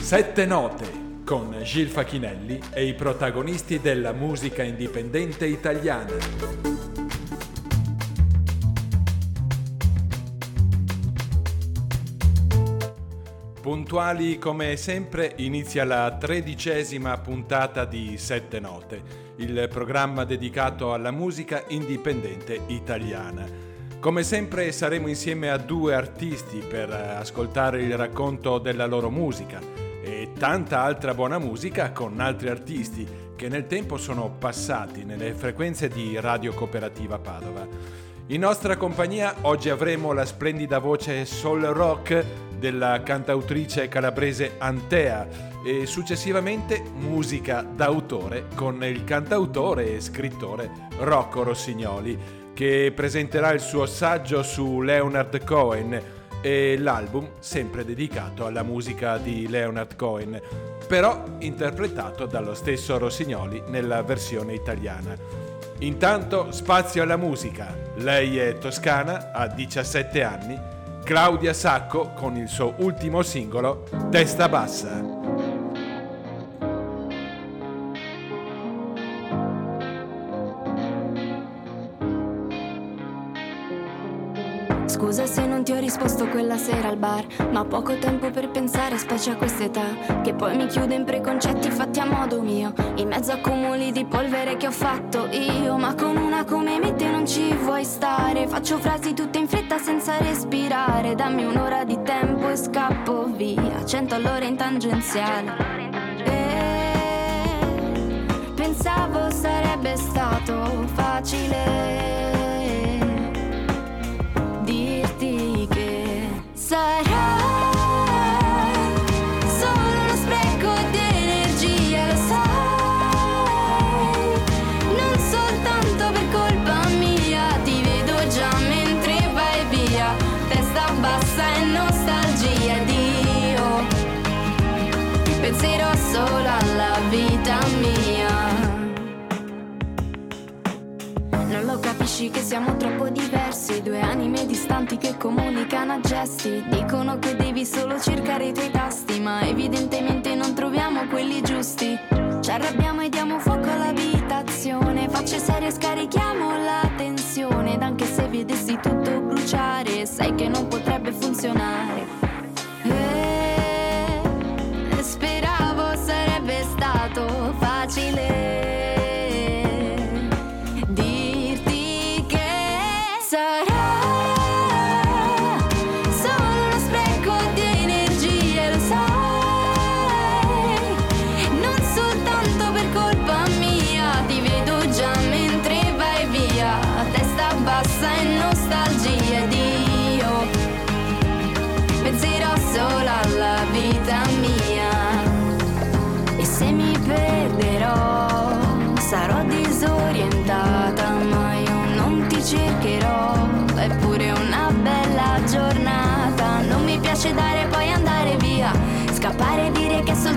Sette note con Gil Facchinelli e i protagonisti della musica indipendente italiana. Puntuali come sempre inizia la tredicesima puntata di Sette Note, il programma dedicato alla musica indipendente italiana. Come sempre saremo insieme a due artisti per ascoltare il racconto della loro musica e tanta altra buona musica con altri artisti che nel tempo sono passati nelle frequenze di Radio Cooperativa Padova. In nostra compagnia oggi avremo la splendida voce soul rock della cantautrice calabrese Antea e successivamente musica d'autore con il cantautore e scrittore Rocco Rossignoli che presenterà il suo saggio su Leonard Cohen e l'album sempre dedicato alla musica di Leonard Cohen, però interpretato dallo stesso Rossignoli nella versione italiana. Intanto spazio alla musica. Lei è toscana, ha 17 anni, Claudia Sacco con il suo ultimo singolo Testa Bassa. Scusa se non ti ho risposto quella sera al bar, ma ho poco tempo per pensare, specie a quest'età, che poi mi chiude in preconcetti fatti a modo mio, in mezzo a cumuli di polvere che ho fatto io, ma con una come me te non ci vuoi stare, faccio frasi tutte in fretta senza respirare, dammi un'ora di tempo e scappo via, cento all'ora in tangenziale. E pensavo sarebbe stato facile che siamo troppo diversi, due anime distanti che comunicano a gesti. Dicono che devi solo cercare i tuoi tasti, ma evidentemente non troviamo quelli giusti. Ci arrabbiamo e diamo fuoco all'abitazione, facce serie scarichiamo la tensione. Ed anche se vedessi tutto bruciare, sai che non potrebbe funzionare.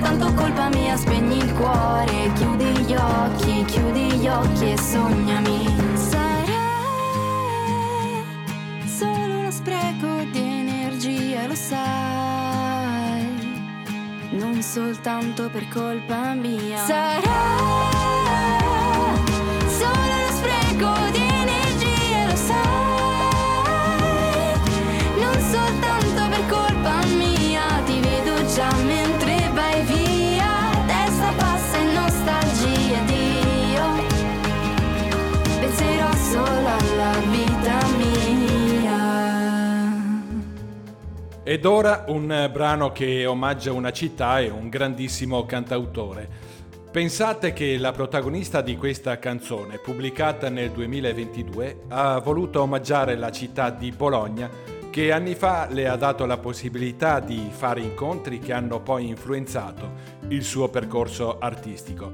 Soltanto colpa mia, spegni il cuore, chiudi gli occhi, chiudi gli occhi e sognami. Sarà solo uno spreco di energia, lo sai non soltanto per colpa mia. Sarà Ed ora un brano che omaggia una città e un grandissimo cantautore. Pensate che la protagonista di questa canzone, pubblicata nel 2022, ha voluto omaggiare la città di Bologna che anni fa le ha dato la possibilità di fare incontri che hanno poi influenzato il suo percorso artistico.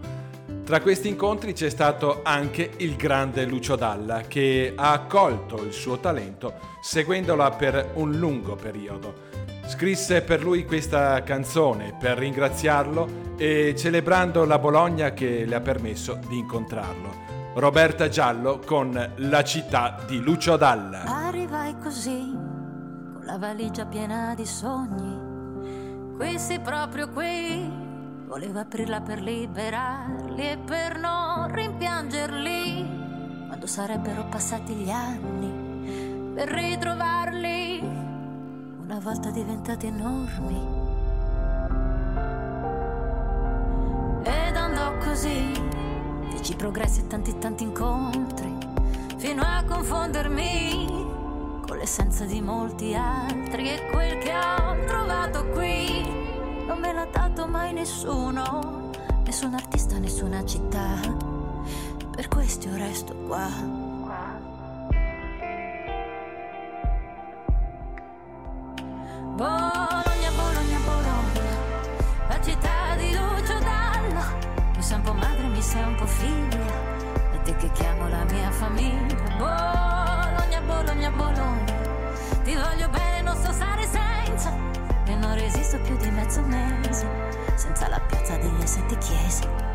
Tra questi incontri c'è stato anche il grande Lucio Dalla che ha accolto il suo talento seguendola per un lungo periodo. Scrisse per lui questa canzone per ringraziarlo e celebrando la Bologna che le ha permesso di incontrarlo. Roberta Giallo con La città di Lucio Dalla. Arrivai così, con la valigia piena di sogni, qui sei proprio qui. Volevo aprirla per liberarli e per non rimpiangerli quando sarebbero passati gli anni per ritrovarli una volta diventati enormi. Ed andò così, feci progressi e tanti tanti incontri fino a confondermi con l'essenza di molti altri e quel che ho trovato qui non me l'ha dato mai nessuno, nessun artista, nessuna città, per questo io resto qua. Mi po' figlia, e te che chiamo la mia famiglia. Bologna, Bologna, Bologna, ti voglio bene, non so stare senza e non resisto più di mezzo mese senza la piazza delle sette chiese.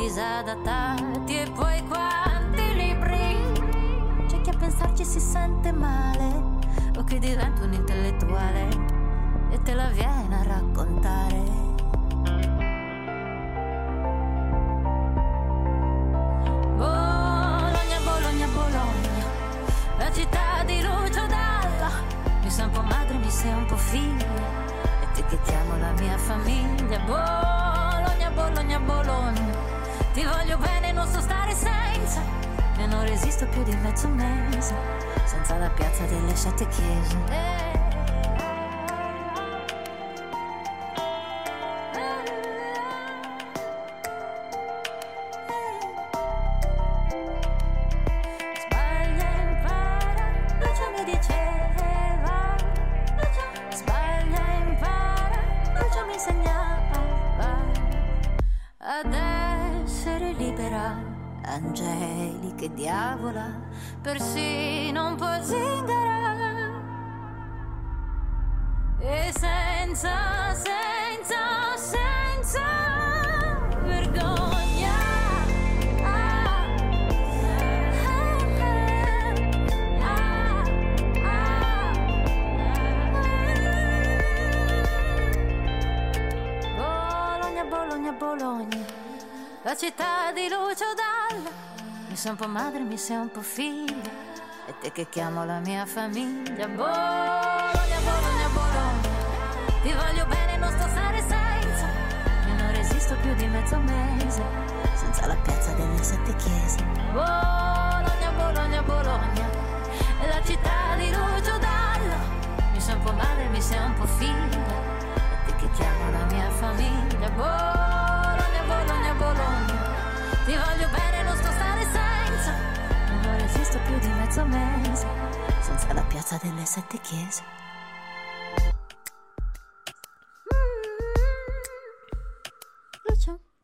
Disadattati. E poi quanti libri c'è chi a pensarci si sente male o che diventa un intellettuale e te la viene a raccontare. Non resisto più di mezzo mese, senza la piazza delle sette chiese. Po' madre, mi sei un po' figlia, e te che chiamo la mia famiglia. Bologna, Bologna, Bologna, ti voglio bene, non sto stare senza, e non resisto più di mezzo mese, senza la piazza delle sette chiese. Bologna, Bologna, Bologna, la città di Lucio Dalla. Mi sei un po' madre, mi sei un po' figlia, e te che chiamo la mia famiglia. Bologna, mese, senza la piazza delle sette chiese.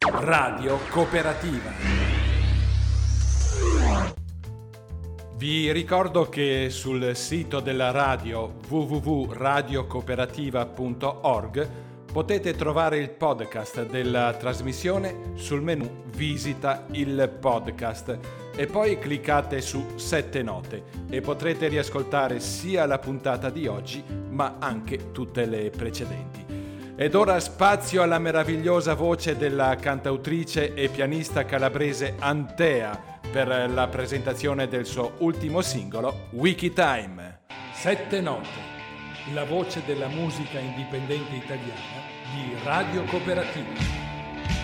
Radio Cooperativa. Vi ricordo che sul sito della radio www.radiocooperativa.org potete trovare il podcast della trasmissione sul menu Visita il podcast e poi cliccate su Sette Note e potrete riascoltare sia la puntata di oggi ma anche tutte le precedenti. Ed ora spazio alla meravigliosa voce della cantautrice e pianista calabrese Antea per la presentazione del suo ultimo singolo Wiki Time. Sette note, la voce della musica indipendente italiana di Radio Cooperativa.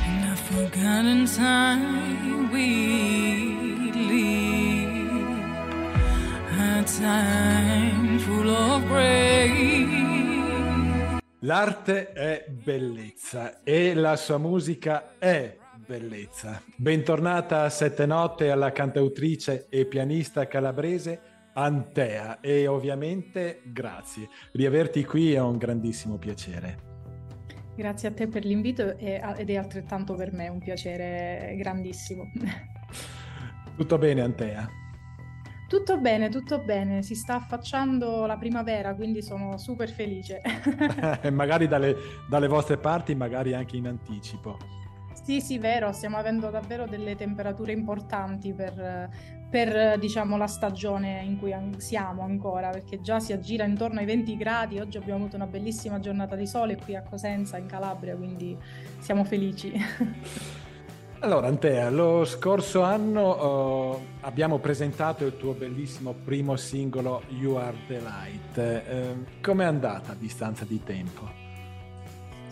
In forgotten time we live, a time full of grace. L'arte è bellezza e la sua musica è bellezza. Bentornata a Sette Notte alla cantautrice e pianista calabrese Antea e ovviamente grazie. Riaverti qui è un grandissimo piacere. Grazie a te per l'invito ed è altrettanto per me un piacere grandissimo. Tutto bene Antea? Tutto bene, tutto bene, si sta affacciando la primavera, quindi sono super felice. E magari dalle, dalle vostre parti, magari anche in anticipo. Sì, sì, vero, stiamo avendo davvero delle temperature importanti per, per diciamo, la stagione in cui siamo ancora, perché già si aggira intorno ai 20 gradi, oggi abbiamo avuto una bellissima giornata di sole qui a Cosenza, in Calabria, quindi siamo felici. Allora, Antea, lo scorso anno uh, abbiamo presentato il tuo bellissimo primo singolo You Are the Light. Uh, com'è andata a distanza di tempo?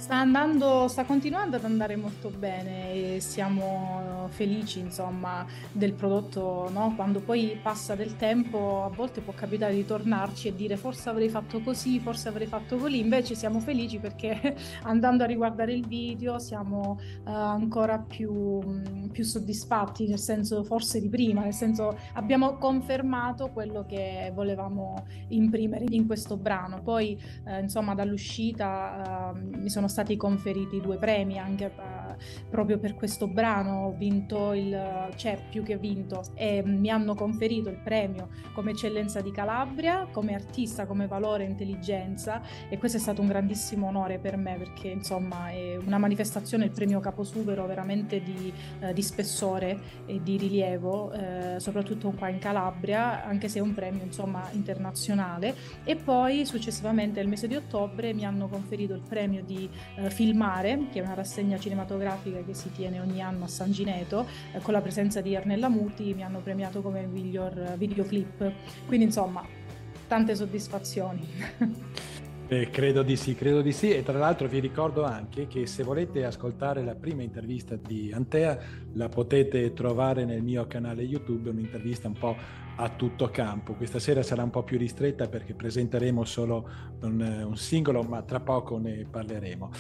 Sta andando, sta continuando ad andare molto bene e siamo felici, insomma, del prodotto, no? Quando poi passa del tempo, a volte può capitare di tornarci e dire forse avrei fatto così, forse avrei fatto così, invece siamo felici perché andando a riguardare il video siamo uh, ancora più, più soddisfatti, nel senso forse di prima, nel senso abbiamo confermato quello che volevamo imprimere in questo brano. Poi, uh, insomma, dall'uscita uh, mi sono stati conferiti due premi anche uh, proprio per questo brano. Ho vinto il, cioè più che vinto, e mi hanno conferito il premio come eccellenza di Calabria, come artista, come valore e intelligenza e questo è stato un grandissimo onore per me perché insomma è una manifestazione, il premio Caposuvero veramente di, uh, di spessore e di rilievo, uh, soprattutto qua in Calabria, anche se è un premio insomma internazionale. E poi successivamente nel mese di ottobre mi hanno conferito il premio di eh, Filmare, che è una rassegna cinematografica che si tiene ogni anno a San Gineto, eh, con la presenza di Arnella Muti, mi hanno premiato come miglior videoclip. Quindi insomma, tante soddisfazioni. Eh, credo di sì, credo di sì e tra l'altro vi ricordo anche che se volete ascoltare la prima intervista di Antea la potete trovare nel mio canale YouTube, un'intervista un po' a tutto campo. Questa sera sarà un po' più ristretta perché presenteremo solo un, un singolo, ma tra poco ne parleremo.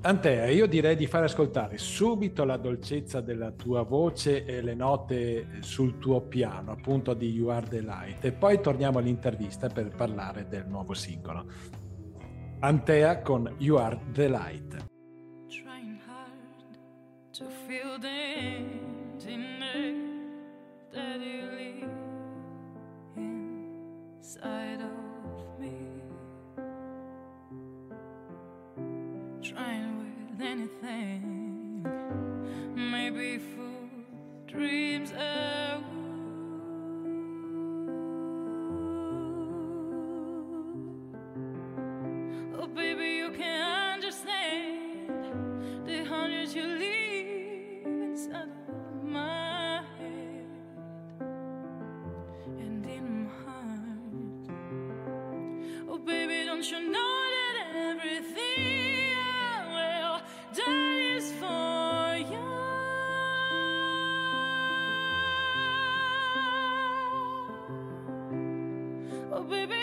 Antea, io direi di far ascoltare subito la dolcezza della tua voce e le note sul tuo piano, appunto di You Are the Light, e poi torniamo all'intervista per parlare del nuovo singolo. Antea con You Are the Light. Trying hard to feel the that you leave Side of me. Trying with anything, maybe fool dreams are. Oh, baby, you can understand the hundreds you leave inside of my. baby, don't you know that everything I will die is for you? Oh, baby.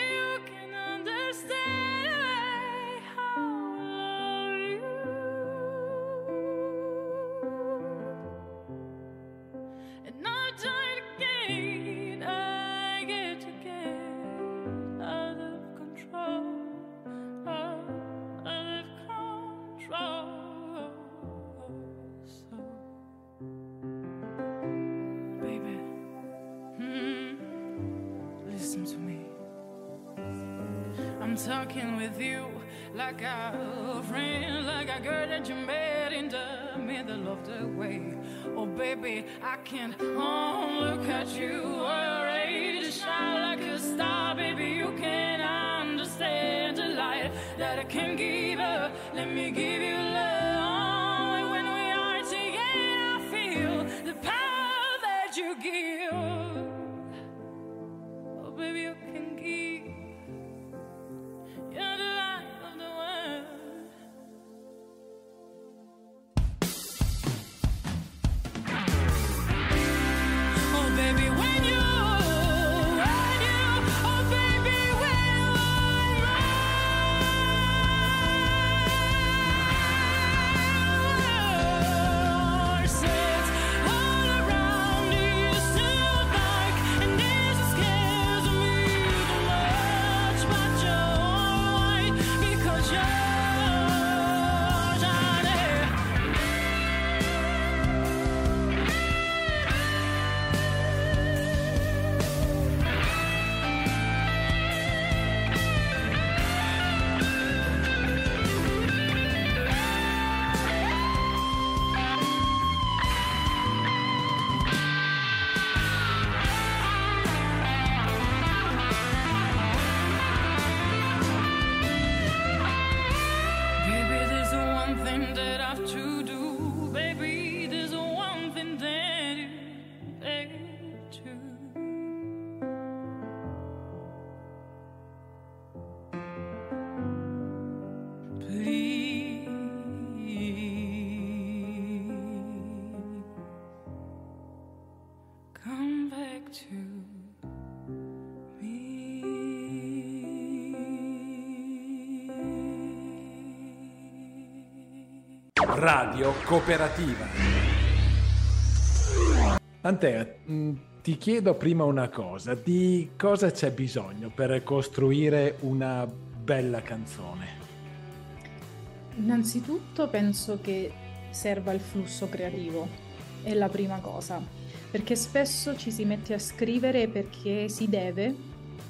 Like a friend, like a girl that you met in the middle of the way. Oh, baby, I can't look at you. Radio Cooperativa. Antea, mm, ti chiedo prima una cosa, di cosa c'è bisogno per costruire una bella canzone? Innanzitutto penso che serva il flusso creativo, è la prima cosa, perché spesso ci si mette a scrivere perché si deve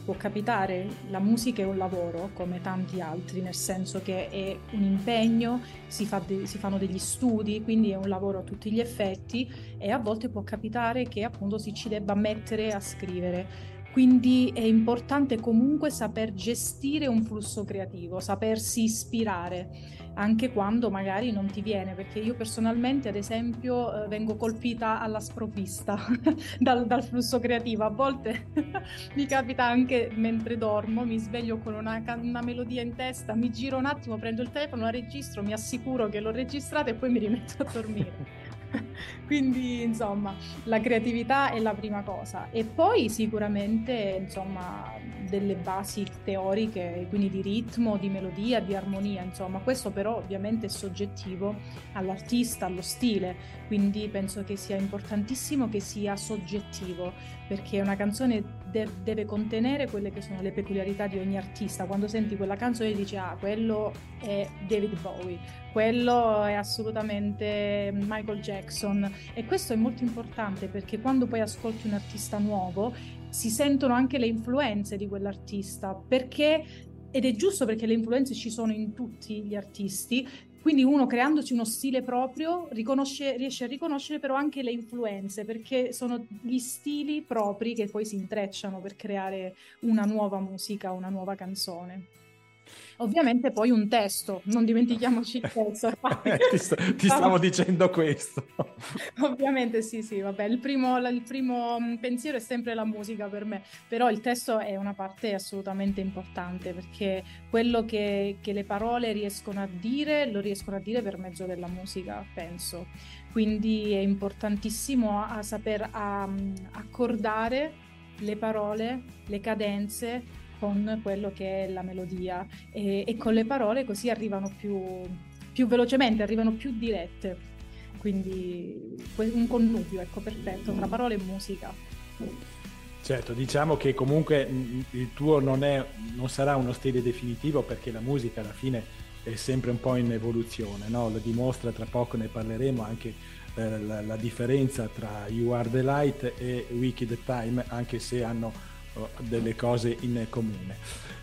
può capitare, la musica è un lavoro come tanti altri, nel senso che è un impegno, si, fa de- si, fanno degli studi, quindi è un lavoro a tutti gli effetti e a volte può capitare che appunto si ci debba mettere a scrivere. Quindi è importante comunque saper gestire un flusso creativo, sapersi ispirare anche quando magari non ti viene, perché io personalmente ad esempio eh, vengo colpita alla sprovvista dal, dal, flusso creativo, a volte mi capita anche mentre dormo, mi sveglio con una, una, melodia in testa, mi giro un attimo, prendo il telefono, la registro, mi assicuro che l'ho registrata e poi mi rimetto a dormire. Quindi, insomma, la creatività è la prima cosa. E poi sicuramente, insomma, delle basi teoriche, quindi di ritmo, di melodia, di armonia, insomma, questo però ovviamente è soggettivo all'artista, allo stile, quindi penso che sia importantissimo che sia soggettivo, perché una canzone de- deve contenere quelle che sono le peculiarità di ogni artista. Quando senti quella canzone dici "Ah, quello è David Bowie, quello è assolutamente Michael Jackson" e questo è molto importante perché quando poi ascolti un artista nuovo si sentono anche le influenze di quell'artista, perché ed è giusto perché le influenze ci sono in tutti gli artisti, quindi uno creandosi uno stile proprio riesce a riconoscere però anche le influenze, perché sono gli stili propri che poi si intrecciano per creare una nuova musica, una nuova canzone. Ovviamente poi un testo, non dimentichiamoci il testo. ti, st- ti, stavo dicendo questo. Ovviamente sì, sì, vabbè, il primo, il primo, mm, pensiero è sempre la musica per me, però il testo è una parte assolutamente importante perché quello che, che le parole riescono a dire lo riescono a dire per mezzo della musica, penso. Quindi è importantissimo a, a saper a, mm, accordare le parole, le cadenze con quello che è la melodia e, e con le parole così arrivano più, più, velocemente, arrivano più dirette. Quindi un connubio, ecco, perfetto, tra parole e musica. Certo, diciamo che comunque il tuo non, è, non sarà uno stile definitivo perché la musica alla fine è sempre un po' in evoluzione, no? lo dimostra, tra poco ne parleremo anche eh, la, la differenza tra You Are the Light e Wicked Time, anche se hanno delle cose in comune.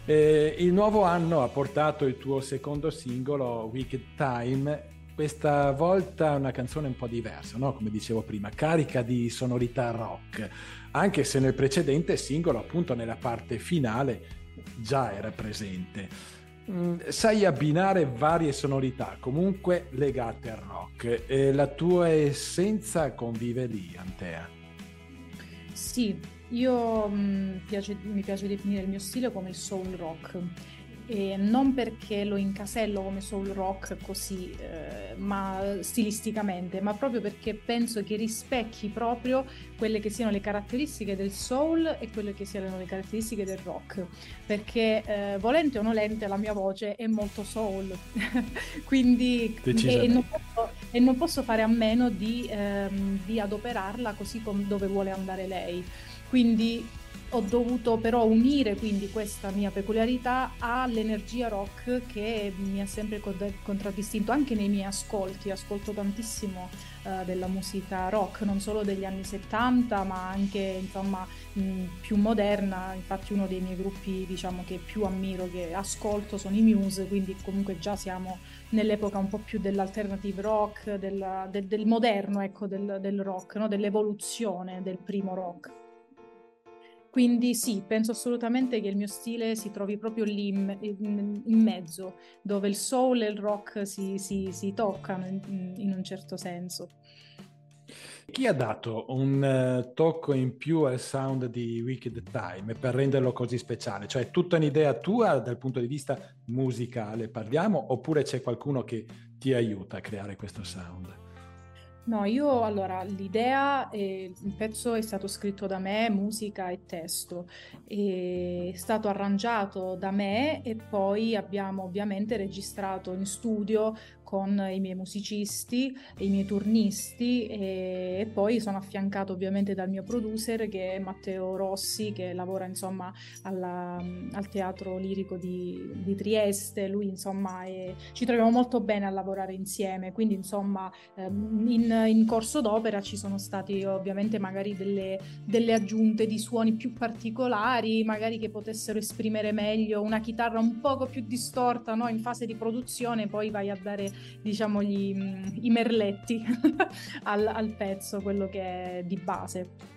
Eh, il nuovo anno ha portato il tuo secondo singolo, Wicked Time, questa volta una canzone un po' diversa, no? come dicevo prima, carica di sonorità rock, anche se nel precedente singolo, appunto nella parte finale, già era presente. Mm, sai abbinare varie sonorità, comunque legate al rock, e la tua essenza convive lì, Antea. Sì, io mh, mm, piace, mi piace definire il mio stile come il soul rock. E non perché lo incasello come soul rock così, eh, ma stilisticamente, ma proprio perché penso che rispecchi proprio quelle che siano le caratteristiche del soul e quelle che siano le caratteristiche del rock. Perché eh, volente o nolente la mia voce è molto soul, quindi e, e, non posso, e, non posso, fare a meno di, ehm, di adoperarla così dove vuole andare lei. Quindi ho dovuto però unire quindi questa mia peculiarità all'energia rock che mi ha sempre contraddistinto anche nei miei ascolti, ascolto tantissimo uh, della musica rock, non solo degli anni 70 ma anche insomma mh, più moderna, infatti uno dei miei gruppi diciamo che più ammiro, che ascolto sono i Muse, quindi comunque già siamo nell'epoca un po' più dell'alternative rock, del, del, del moderno ecco del, del rock, no? dell'evoluzione del primo rock. Quindi sì, penso assolutamente che il mio stile si trovi proprio lì in, in, mezzo, dove il soul e il rock si, si, si toccano in, in, un certo senso. Chi ha dato un uh, tocco in più al sound di Wicked Time per renderlo così speciale? Cioè tutta un'idea tua dal punto di vista musicale parliamo oppure c'è qualcuno che ti aiuta a creare questo sound? No, io allora l'idea, eh, il pezzo è stato scritto da me, musica e testo, è stato arrangiato da me e poi abbiamo ovviamente registrato in studio con i miei musicisti, i miei turnisti e, e, poi sono affiancato ovviamente dal mio producer che è Matteo Rossi che lavora insomma alla, al teatro lirico di, di Trieste, lui insomma è, ci troviamo molto bene a lavorare insieme, quindi insomma ehm, in, in, corso d'opera ci sono stati ovviamente magari delle, delle aggiunte di suoni più particolari, magari che potessero esprimere meglio una chitarra un poco più distorta no? in fase di produzione, poi vai a dare diciamo gli, i merletti al, al pezzo, quello che è di base.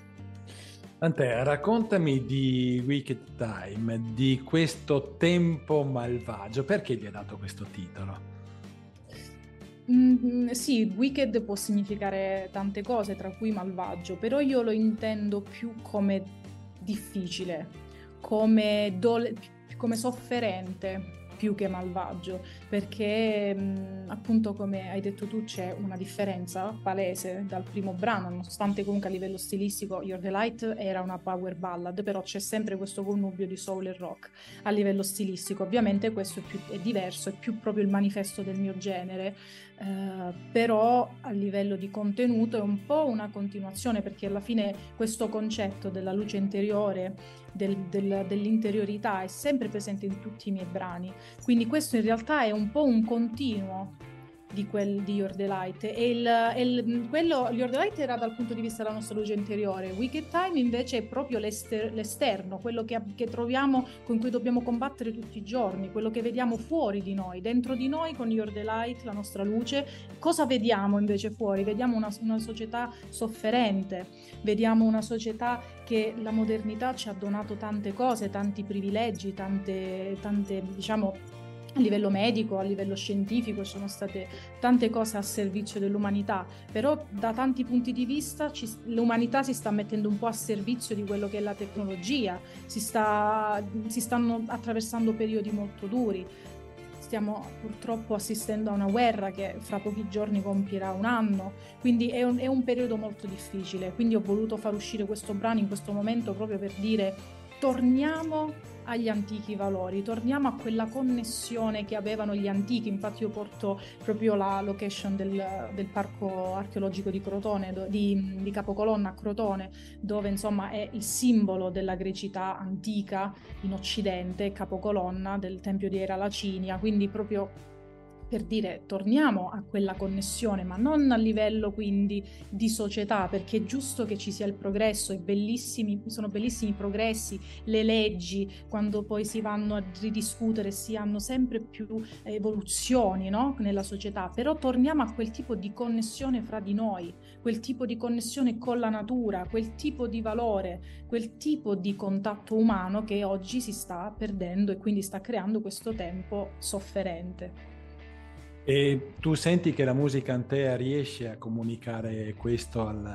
Antea, raccontami di Wicked Time, di questo tempo malvagio. Perché gli hai dato questo titolo? Mm, sì, wicked può significare tante cose, tra cui malvagio, però io lo intendo più come difficile, come, dole- come sofferente, più che malvagio, perché mh, appunto come hai detto tu c'è una differenza palese dal primo brano, nonostante comunque a livello stilistico Your Delight era una power ballad, però c'è sempre questo connubio di soul e rock a livello stilistico. Ovviamente questo è, più, è diverso, è più proprio il manifesto del mio genere, eh, però a livello di contenuto è un po' una continuazione perché alla fine questo concetto della luce interiore, del, del, dell'interiorità è sempre presente in tutti i miei brani, quindi questo in realtà è un po' un continuo di, quel, di Your Delight. E il, il, quello, Your Delight era dal punto di vista della nostra luce interiore, Wicked Time invece è proprio l'ester, l'esterno, quello che, che, troviamo, con cui dobbiamo combattere tutti i giorni, quello che vediamo fuori di noi, dentro di noi con Your Delight, la nostra luce. Cosa vediamo invece fuori? Vediamo una, una società sofferente, vediamo una società che la modernità ci ha donato tante cose, tanti privilegi, tante, tante diciamo a livello medico, a livello scientifico, ci sono state tante cose a servizio dell'umanità, però da tanti punti di vista ci, l'umanità si sta mettendo un po' a servizio di quello che è la tecnologia, si, sta, si stanno attraversando periodi molto duri. Stiamo purtroppo assistendo a una guerra che fra pochi giorni compierà un anno, quindi è un, è un periodo molto difficile. Quindi ho voluto far uscire questo brano in questo momento proprio per dire torniamo agli antichi valori, torniamo a quella connessione che avevano gli antichi, infatti io porto proprio la location del, del parco archeologico di Crotone, di, di Capocolonna a Crotone, dove insomma è il simbolo della grecità antica in Occidente, Capocolonna del Tempio di Era Lacinia, quindi proprio per dire torniamo a quella connessione, ma non a livello quindi di società, perché è giusto che ci sia il progresso, bellissimi, sono bellissimi i progressi, le leggi, quando poi si vanno a ridiscutere, si hanno sempre più evoluzioni no? nella società, però torniamo a quel tipo di connessione fra di noi, quel tipo di connessione con la natura, quel tipo di valore, quel tipo di contatto umano che oggi si sta perdendo e quindi sta creando questo tempo sofferente. E tu senti che la musica Antea riesce a comunicare questo al,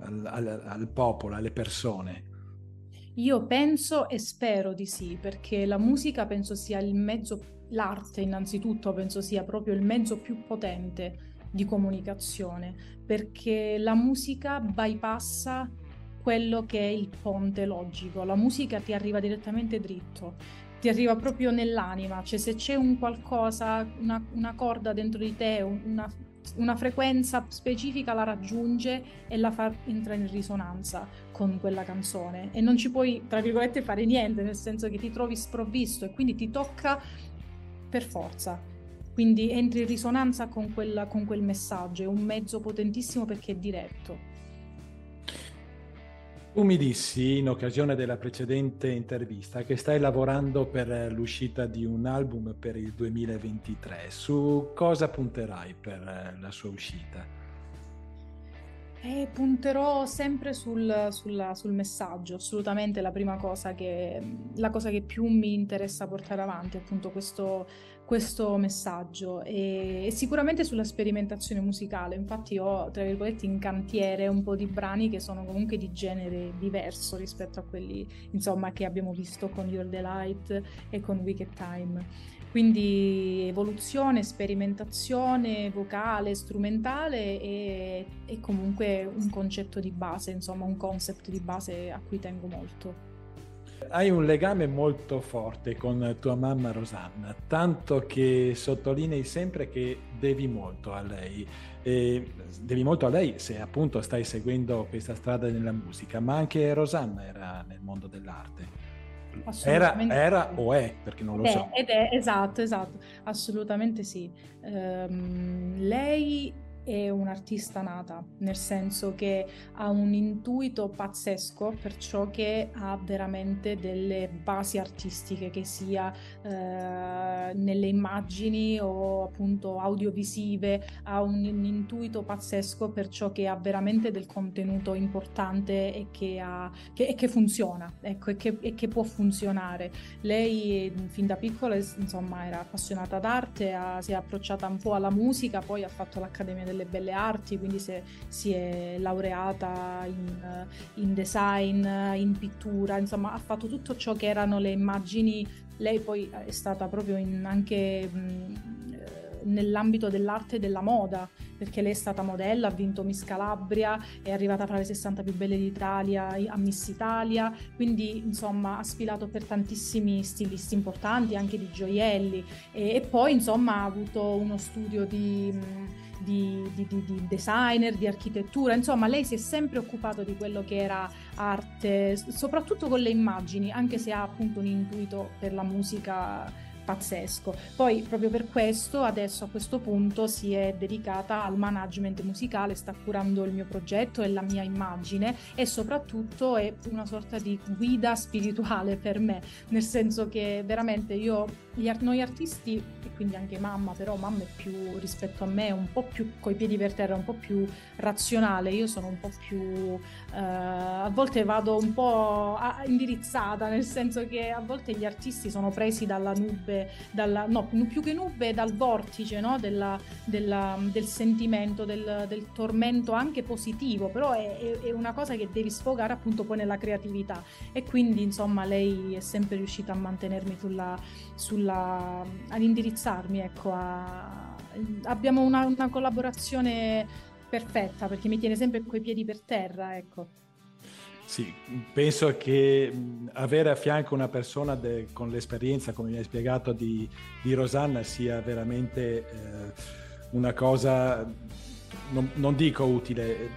al, al, al popolo, alle persone? Io penso e spero di sì, perché la musica penso sia il mezzo, l'arte innanzitutto penso sia proprio il mezzo più potente di comunicazione, perché la musica bypassa quello che è il ponte logico, la musica ti arriva direttamente dritto ti arriva proprio nell'anima, cioè se c'è un qualcosa, una, una corda dentro di te, una, una, frequenza specifica la raggiunge e la fa entrare in risonanza con quella canzone e non ci puoi, tra virgolette, fare niente, nel senso che ti trovi sprovvisto e quindi ti tocca per forza. Quindi entri in risonanza con, quella, con quel messaggio, è un mezzo potentissimo perché è diretto. Tu mi dissi in occasione della precedente intervista che stai lavorando per l'uscita di un album per il 2023. Su cosa punterai per la sua uscita? E punterò sempre sul, sul, sul, messaggio, assolutamente la prima cosa che, la cosa che più mi interessa portare avanti, appunto questo, questo messaggio e, sicuramente sulla sperimentazione musicale. Infatti ho, tra virgolette, in cantiere un po' di brani che sono comunque di genere diverso rispetto a quelli, insomma, che abbiamo visto con Your Delight e con Wicked Time. Quindi evoluzione, sperimentazione vocale, strumentale e, e, comunque un concetto di base, insomma un concept di base a cui tengo molto. Hai un legame molto forte con tua mamma Rosanna, tanto che sottolinei sempre che devi molto a lei. E devi molto a lei se appunto stai seguendo questa strada nella musica, ma anche Rosanna era nel mondo dell'arte. Era, era, o è, perché non lo è, so. Ed è, esatto, esatto, assolutamente sì. Um, lei è un'artista nata, nel senso che ha un intuito pazzesco per ciò che ha veramente delle basi artistiche, che sia eh, nelle immagini o appunto audiovisive, ha un, un, intuito pazzesco per ciò che ha veramente del contenuto importante e che, ha, che, e che funziona, ecco, e che, e che, può funzionare. Lei fin da piccola insomma era appassionata d'arte, ha, si è approcciata un po' alla musica, poi ha fatto l'Accademia delle delle belle arti, quindi se, si è laureata in, in design, in pittura, insomma ha fatto tutto ciò che erano le immagini. Lei poi è stata proprio in, anche mh, nell'ambito dell'arte e della moda, perché lei è stata modella, ha vinto Miss Calabria, è arrivata fra le 60 più belle d'Italia a Miss Italia, quindi insomma ha sfilato per tantissimi stilisti importanti, anche di gioielli e, e poi insomma ha avuto uno studio di di, di, di, di, designer, di architettura, insomma lei si è sempre occupato di quello che era arte, soprattutto con le immagini, anche se ha appunto un intuito per la musica pazzesco. Poi proprio per questo adesso a questo punto si è dedicata al management musicale, sta curando il mio progetto e la mia immagine e soprattutto è una sorta di guida spirituale per me, nel senso che veramente io noi artisti e quindi anche mamma, però mamma è più rispetto a me, un po' più coi piedi per terra, un po' più razionale, io sono un po' più eh, a volte vado un po' indirizzata, nel senso che a volte gli artisti sono presi dalla nube dalla, no, più che nube, dal vortice no? della, della, del sentimento, del, del, tormento anche positivo, però è, è, una cosa che devi sfogare appunto poi nella creatività e quindi insomma lei è sempre riuscita a mantenermi sulla, sulla ad indirizzarmi, ecco, a, abbiamo una, una collaborazione perfetta perché mi tiene sempre coi piedi per terra, ecco. Sì, penso che avere a fianco una persona de, con l'esperienza, come mi hai spiegato, di, di Rosanna sia veramente eh, una cosa, non, non, dico utile,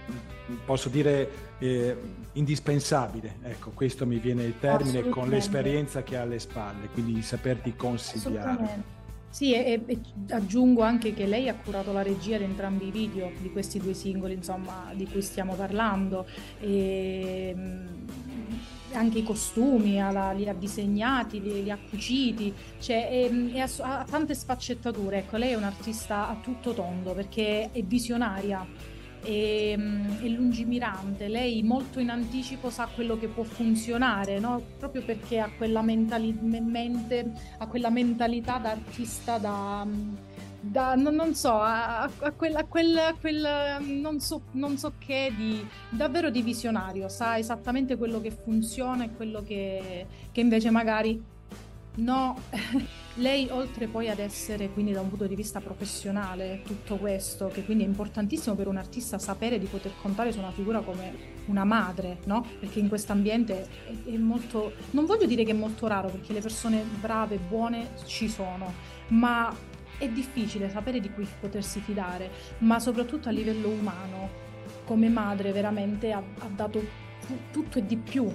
posso dire eh, indispensabile. Ecco, questo mi viene il termine con l'esperienza che ha alle spalle, quindi saperti consigliare. Sì, e, e, aggiungo anche che lei ha curato la regia di entrambi i video di questi due singoli, insomma, di cui stiamo parlando. E, mm, anche i costumi, la, li ha disegnati, li, li ha cuciti, cioè è, è ha tante sfaccettature. Ecco, lei è un'artista a tutto tondo perché è visionaria e, e lungimirante, lei molto in anticipo sa quello che può funzionare, no? proprio perché ha quella, mentali- mente, ha quella mentalità da artista da... Da, non, non, so, a, quel, quel, quel non, so, non so che di davvero di visionario, sa esattamente quello che funziona e quello che, che invece magari No, lei oltre poi ad essere quindi da un punto di vista professionale tutto questo, che quindi è importantissimo per un artista sapere di poter contare su una figura come una madre, no? Perché in questo ambiente è, è molto, non voglio dire che è molto raro perché le persone brave, buone ci sono, ma è difficile sapere di cui potersi fidare, ma soprattutto a livello umano, come madre veramente ha, ha dato tutto e di più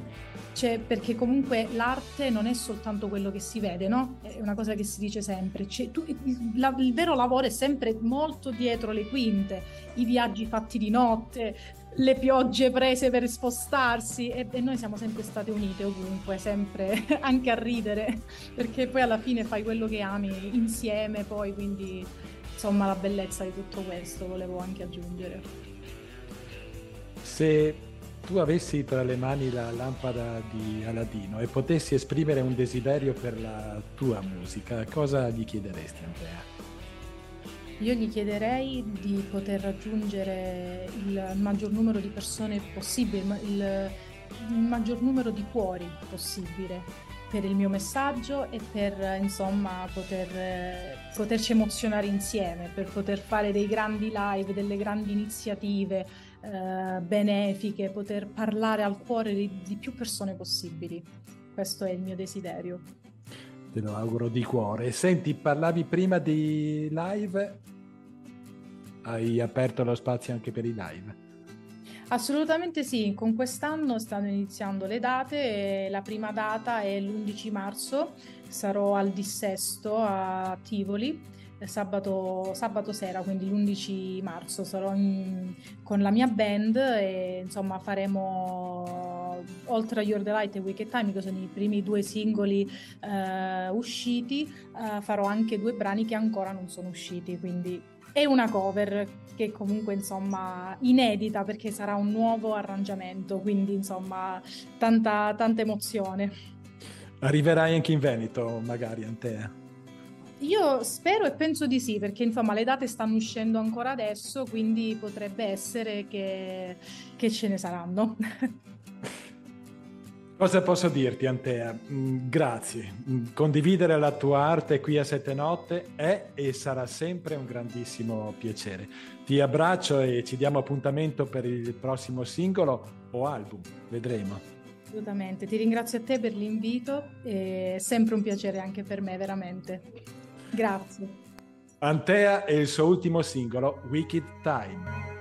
cioè, perché comunque l'arte non è soltanto quello che si vede, no? È una cosa che si dice sempre. Cioè, tu, il, la, il, vero lavoro è sempre molto dietro le quinte, i viaggi fatti di notte, le piogge prese per spostarsi e, e noi siamo sempre state unite ovunque, sempre anche a ridere, perché poi alla fine fai quello che ami insieme, poi quindi insomma la bellezza di tutto questo volevo anche aggiungere. Se tu avessi tra le mani la lampada di Aladino e potessi esprimere un desiderio per la tua musica, cosa gli chiederesti Andrea? Io gli chiederei di poter raggiungere il maggior numero di persone possibile, il, il maggior numero di cuori possibile per il mio messaggio e per insomma poter, poterci emozionare insieme, per poter fare dei grandi live, delle grandi iniziative eh, benefiche, poter parlare al cuore di, di più persone possibili. Questo è il mio desiderio. Te lo auguro di cuore. Senti, parlavi prima di live, hai aperto lo spazio anche per i live. Assolutamente sì, con quest'anno stanno iniziando le date, la prima data è l'11 marzo, sarò al dissesto a Tivoli, eh, sabato, sabato sera, quindi l'11 marzo sarò in, con la mia band e insomma faremo oltre a Your Delight e Wicked Time, che sono i primi due singoli uh, usciti, uh, farò anche due brani che ancora non sono usciti, quindi è una cover che comunque insomma inedita perché sarà un nuovo arrangiamento, quindi insomma tanta, tanta emozione. Arriverai anche in Veneto magari Antea? Io spero e penso di sì, perché insomma le date stanno uscendo ancora adesso, quindi potrebbe essere che, che ce ne saranno. Cosa posso dirti, Antea? Mm, grazie. Mm, condividere la tua arte qui a Sette Notte è e sarà sempre un grandissimo piacere. Ti abbraccio e ci diamo appuntamento per il prossimo singolo o album, vedremo. Assolutamente, ti ringrazio a te per l'invito, è sempre un piacere anche per me, veramente. Grazie. Antea e il suo ultimo singolo, Wicked Time.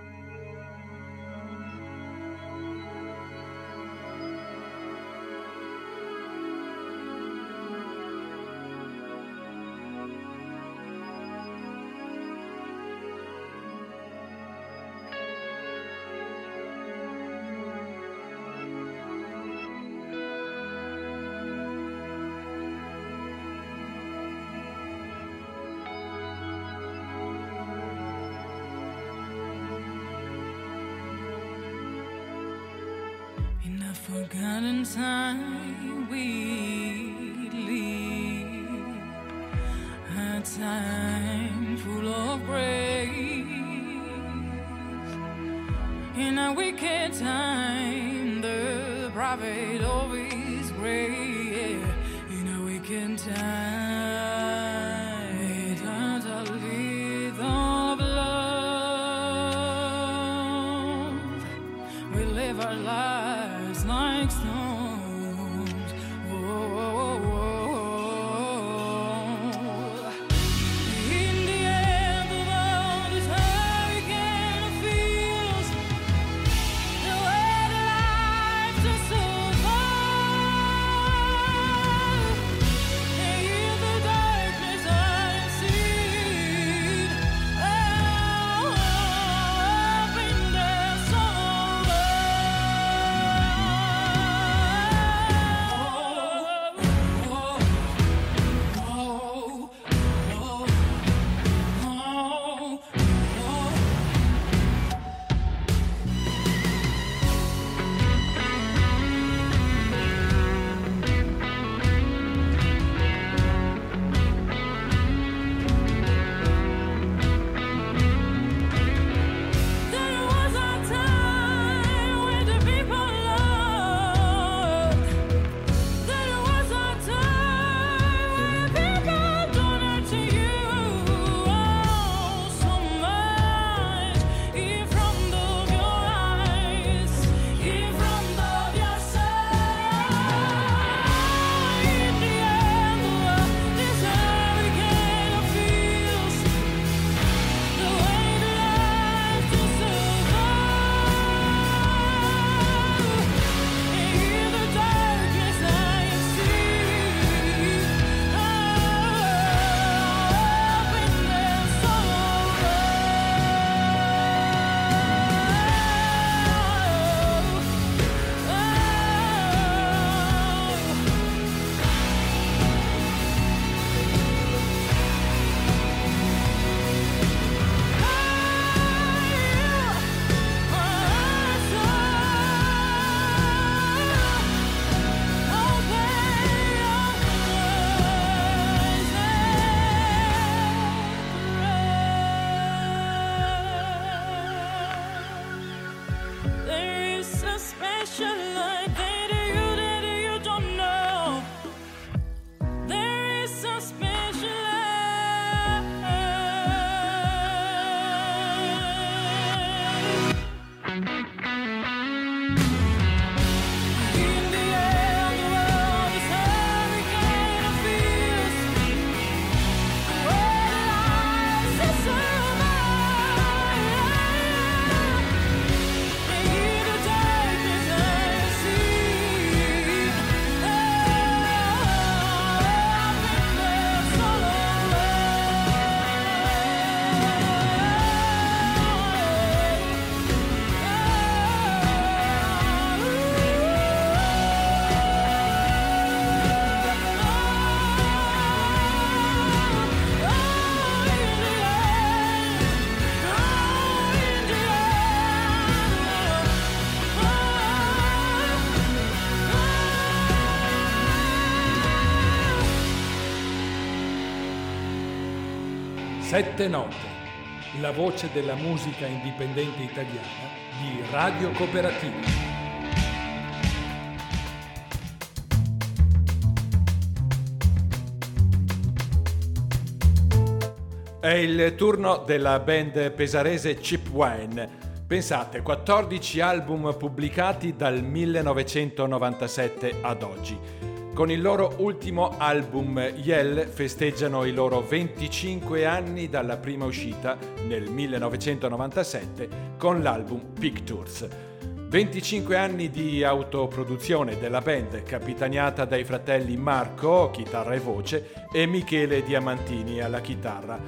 Sette note, la voce della musica indipendente italiana di Radio Cooperativa. È il turno della band pesarese Chip Wine. Pensate, 14 album pubblicati dal 1997 ad oggi. Con il loro ultimo album Yell festeggiano i loro 25 anni dalla prima uscita nel 1997 con l'album Pictures. 25 anni di autoproduzione della band capitaneata dai fratelli Marco, chitarra e voce, e Michele Diamantini alla chitarra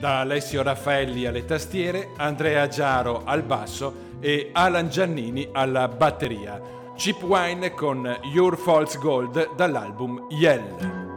da Alessio Raffaelli alle tastiere, Andrea Giaro al basso e Alan Giannini alla batteria. Chip Wine con Your False Gold dall'album Yell.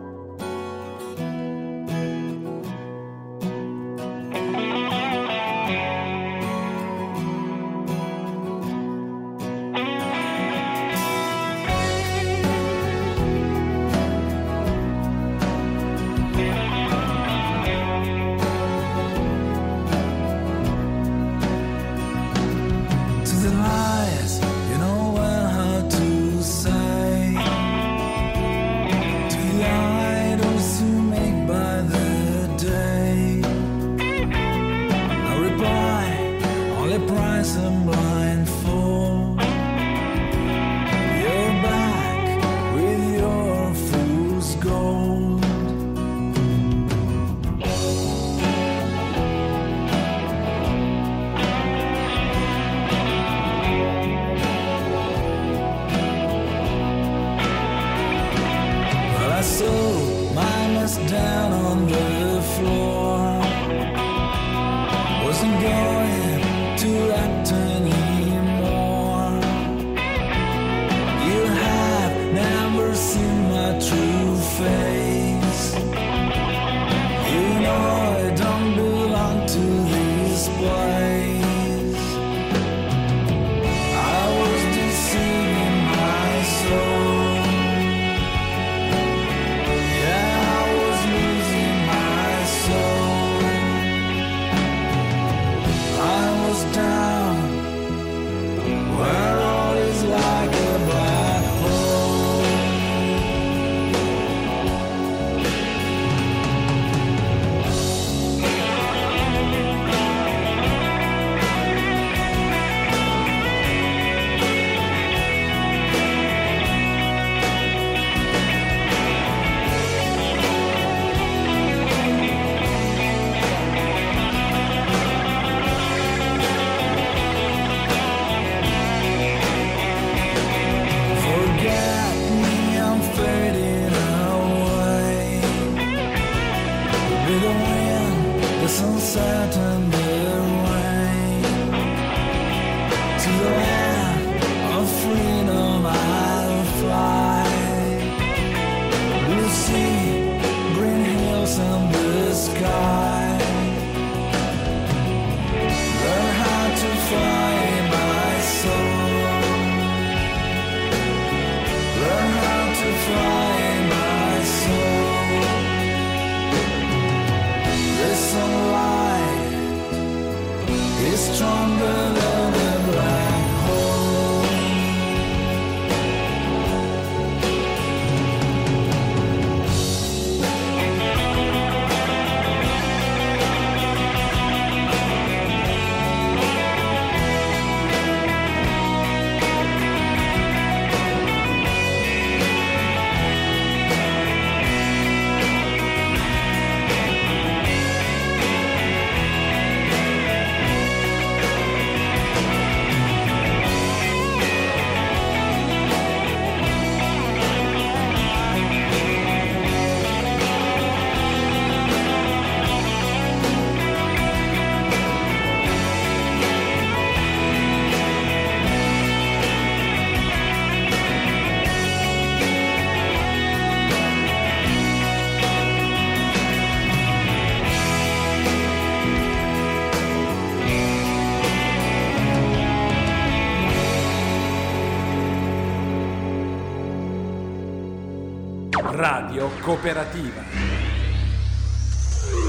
Radio Cooperativa.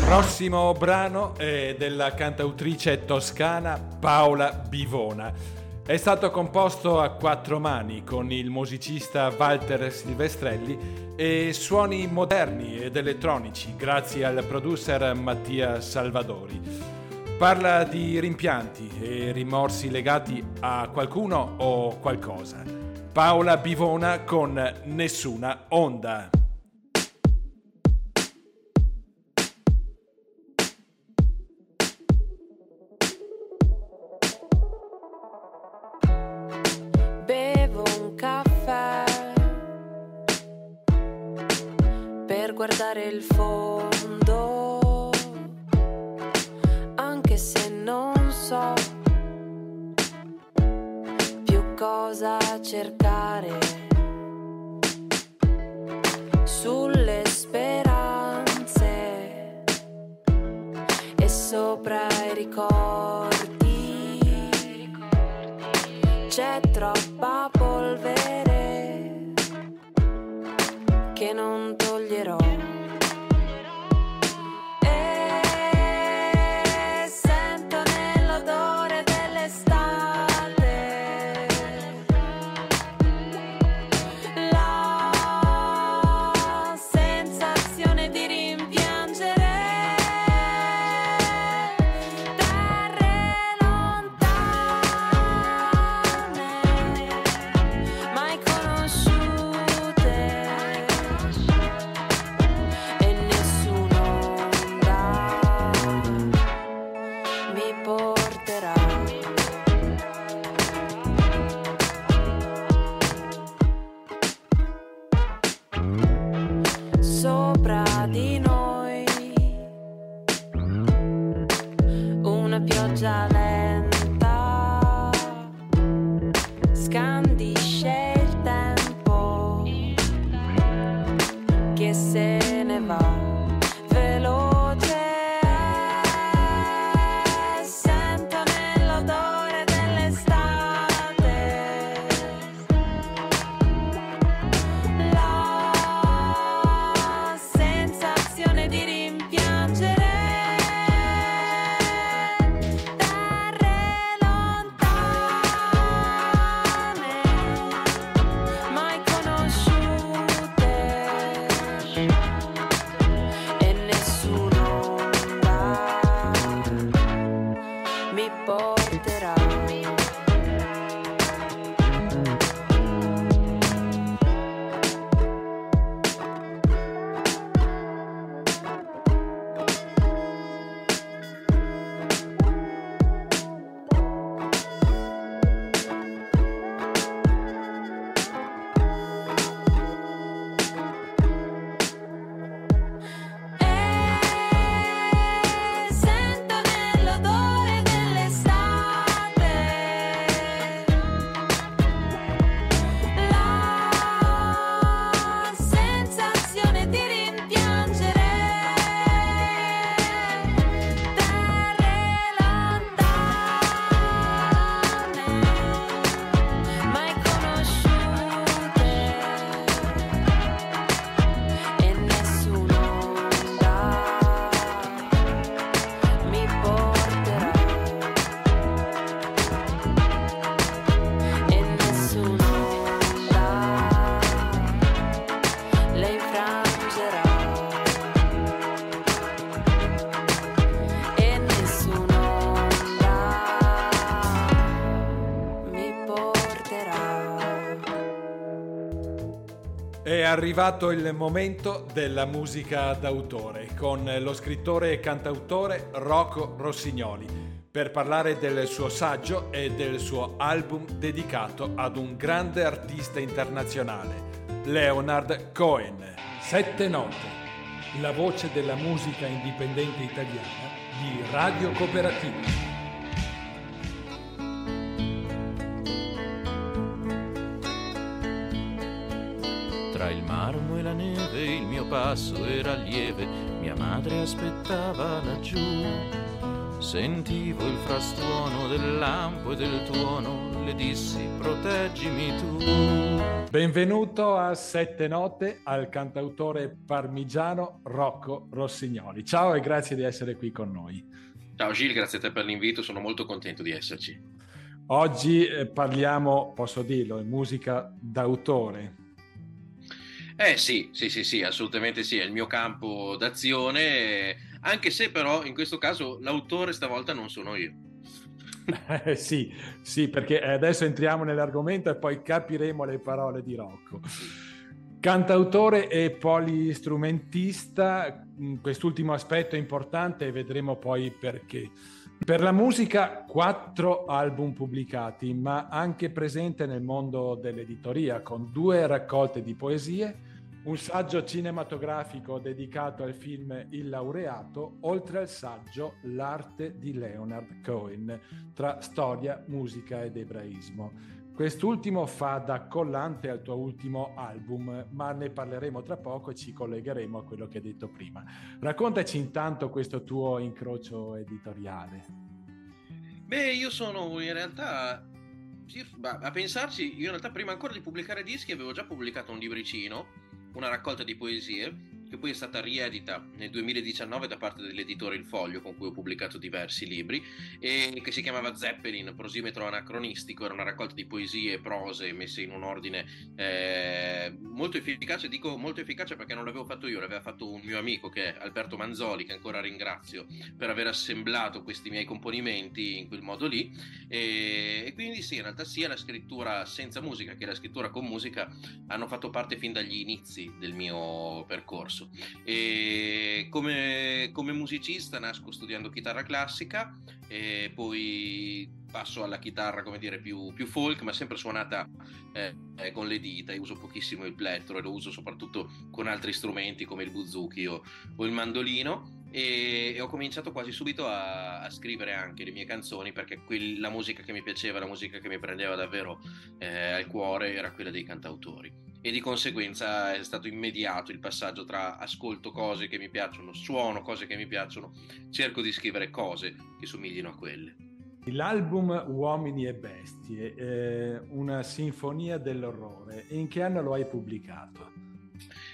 prossimo brano è della cantautrice toscana Paola Bivona. È stato composto a quattro mani con il musicista Walter Silvestrelli e suoni moderni ed elettronici grazie al producer Mattia Salvadori. Parla di rimpianti e rimorsi legati a qualcuno o qualcosa. Paola Bivona con Nessuna Onda. Guardare il fondo, arrivato il momento della musica d'autore con lo scrittore e cantautore Rocco Rossignoli per parlare del suo saggio e del suo album dedicato ad un grande artista internazionale, Leonard Cohen. Sette note, la voce della musica indipendente italiana di Radio Cooperativa. Il marmo e la neve il mio passo era lieve, mia madre aspettava laggiù. Sentivo il frastuono del lampo e del tuono, le dissi proteggimi tu. Benvenuto a Sette Note al cantautore parmigiano Rocco Rossignoli. Ciao e grazie di essere qui con noi. Ciao Gil, grazie a te per l'invito, sono molto contento di esserci. Oggi eh, parliamo, posso dirlo, di musica d'autore. Eh sì, sì, sì, sì, assolutamente sì, è il mio campo d'azione, anche se però in questo caso l'autore stavolta non sono io. Eh, sì, sì, perché adesso entriamo nell'argomento e poi capiremo le parole di Rocco. Cantautore e polistrumentista, quest'ultimo aspetto è importante e vedremo poi perché. Per la musica, quattro album pubblicati, ma anche presente nel mondo dell'editoria, con due raccolte di poesie, un saggio cinematografico dedicato al film Il laureato, oltre al saggio L'arte di Leonard Cohen, tra storia, musica ed ebraismo. Quest'ultimo fa da collante al tuo ultimo album, ma ne parleremo tra poco e ci collegheremo a quello che hai detto prima. Raccontaci intanto questo tuo incrocio editoriale. Beh, io sono in realtà a pensarci, io in realtà prima ancora di pubblicare dischi avevo già pubblicato un libricino una raccolta di poesie che poi è stata riedita nel 2019 da parte dell'editore Il Foglio, con cui ho pubblicato diversi libri, e che si chiamava Zeppelin, prosimetro anacronistico, era una raccolta di poesie e prose messe in un ordine eh, molto efficace, dico molto efficace perché non l'avevo fatto io, l'aveva fatto un mio amico che è Alberto Manzoli, che ancora ringrazio per aver assemblato questi miei componimenti in quel modo lì, e, e quindi sì, in realtà sia la scrittura senza musica che la scrittura con musica hanno fatto parte fin dagli inizi del mio percorso E come, come musicista nasco studiando chitarra classica poi passo alla chitarra, come dire, più, più folk, ma sempre suonata eh, con le dita. Io uso pochissimo il plettro e lo uso soprattutto con altri strumenti come il buzuki o, o il mandolino. E, e, ho cominciato quasi subito a, a, scrivere anche le mie canzoni perché quel, la musica che mi piaceva, la musica che mi prendeva davvero eh, al cuore era quella dei cantautori e di conseguenza è stato immediato il passaggio tra ascolto cose che mi piacciono, suono cose che mi piacciono, cerco di scrivere cose che somiglino a quelle. L'album Uomini e Bestie, eh, una sinfonia dell'orrore, in che anno lo hai pubblicato?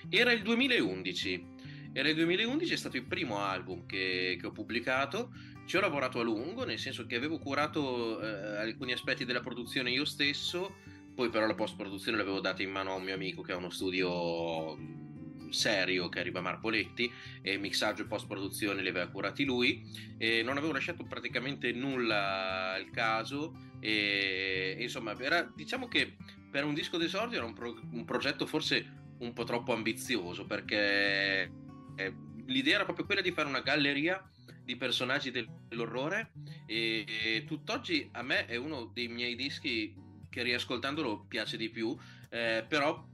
Era il 2011. Era il 2011, è stato il primo album che, che ho pubblicato. Ci ho lavorato a lungo, nel senso che avevo curato eh, alcuni aspetti della produzione io stesso poi però la post produzione l'avevo data in mano a un mio amico che ha uno studio mm, serio che arriva a Marpoletti e mixaggio e post produzione li aveva curati lui e non avevo lasciato praticamente nulla al caso e, e insomma era, diciamo che per un disco d'esordio era un, pro, un progetto forse un po' troppo ambizioso perché eh, l'idea era proprio quella di fare una galleria di personaggi dell'orrore e, e tutt'oggi a me è uno dei miei dischi che riascoltandolo piace di più, eh, però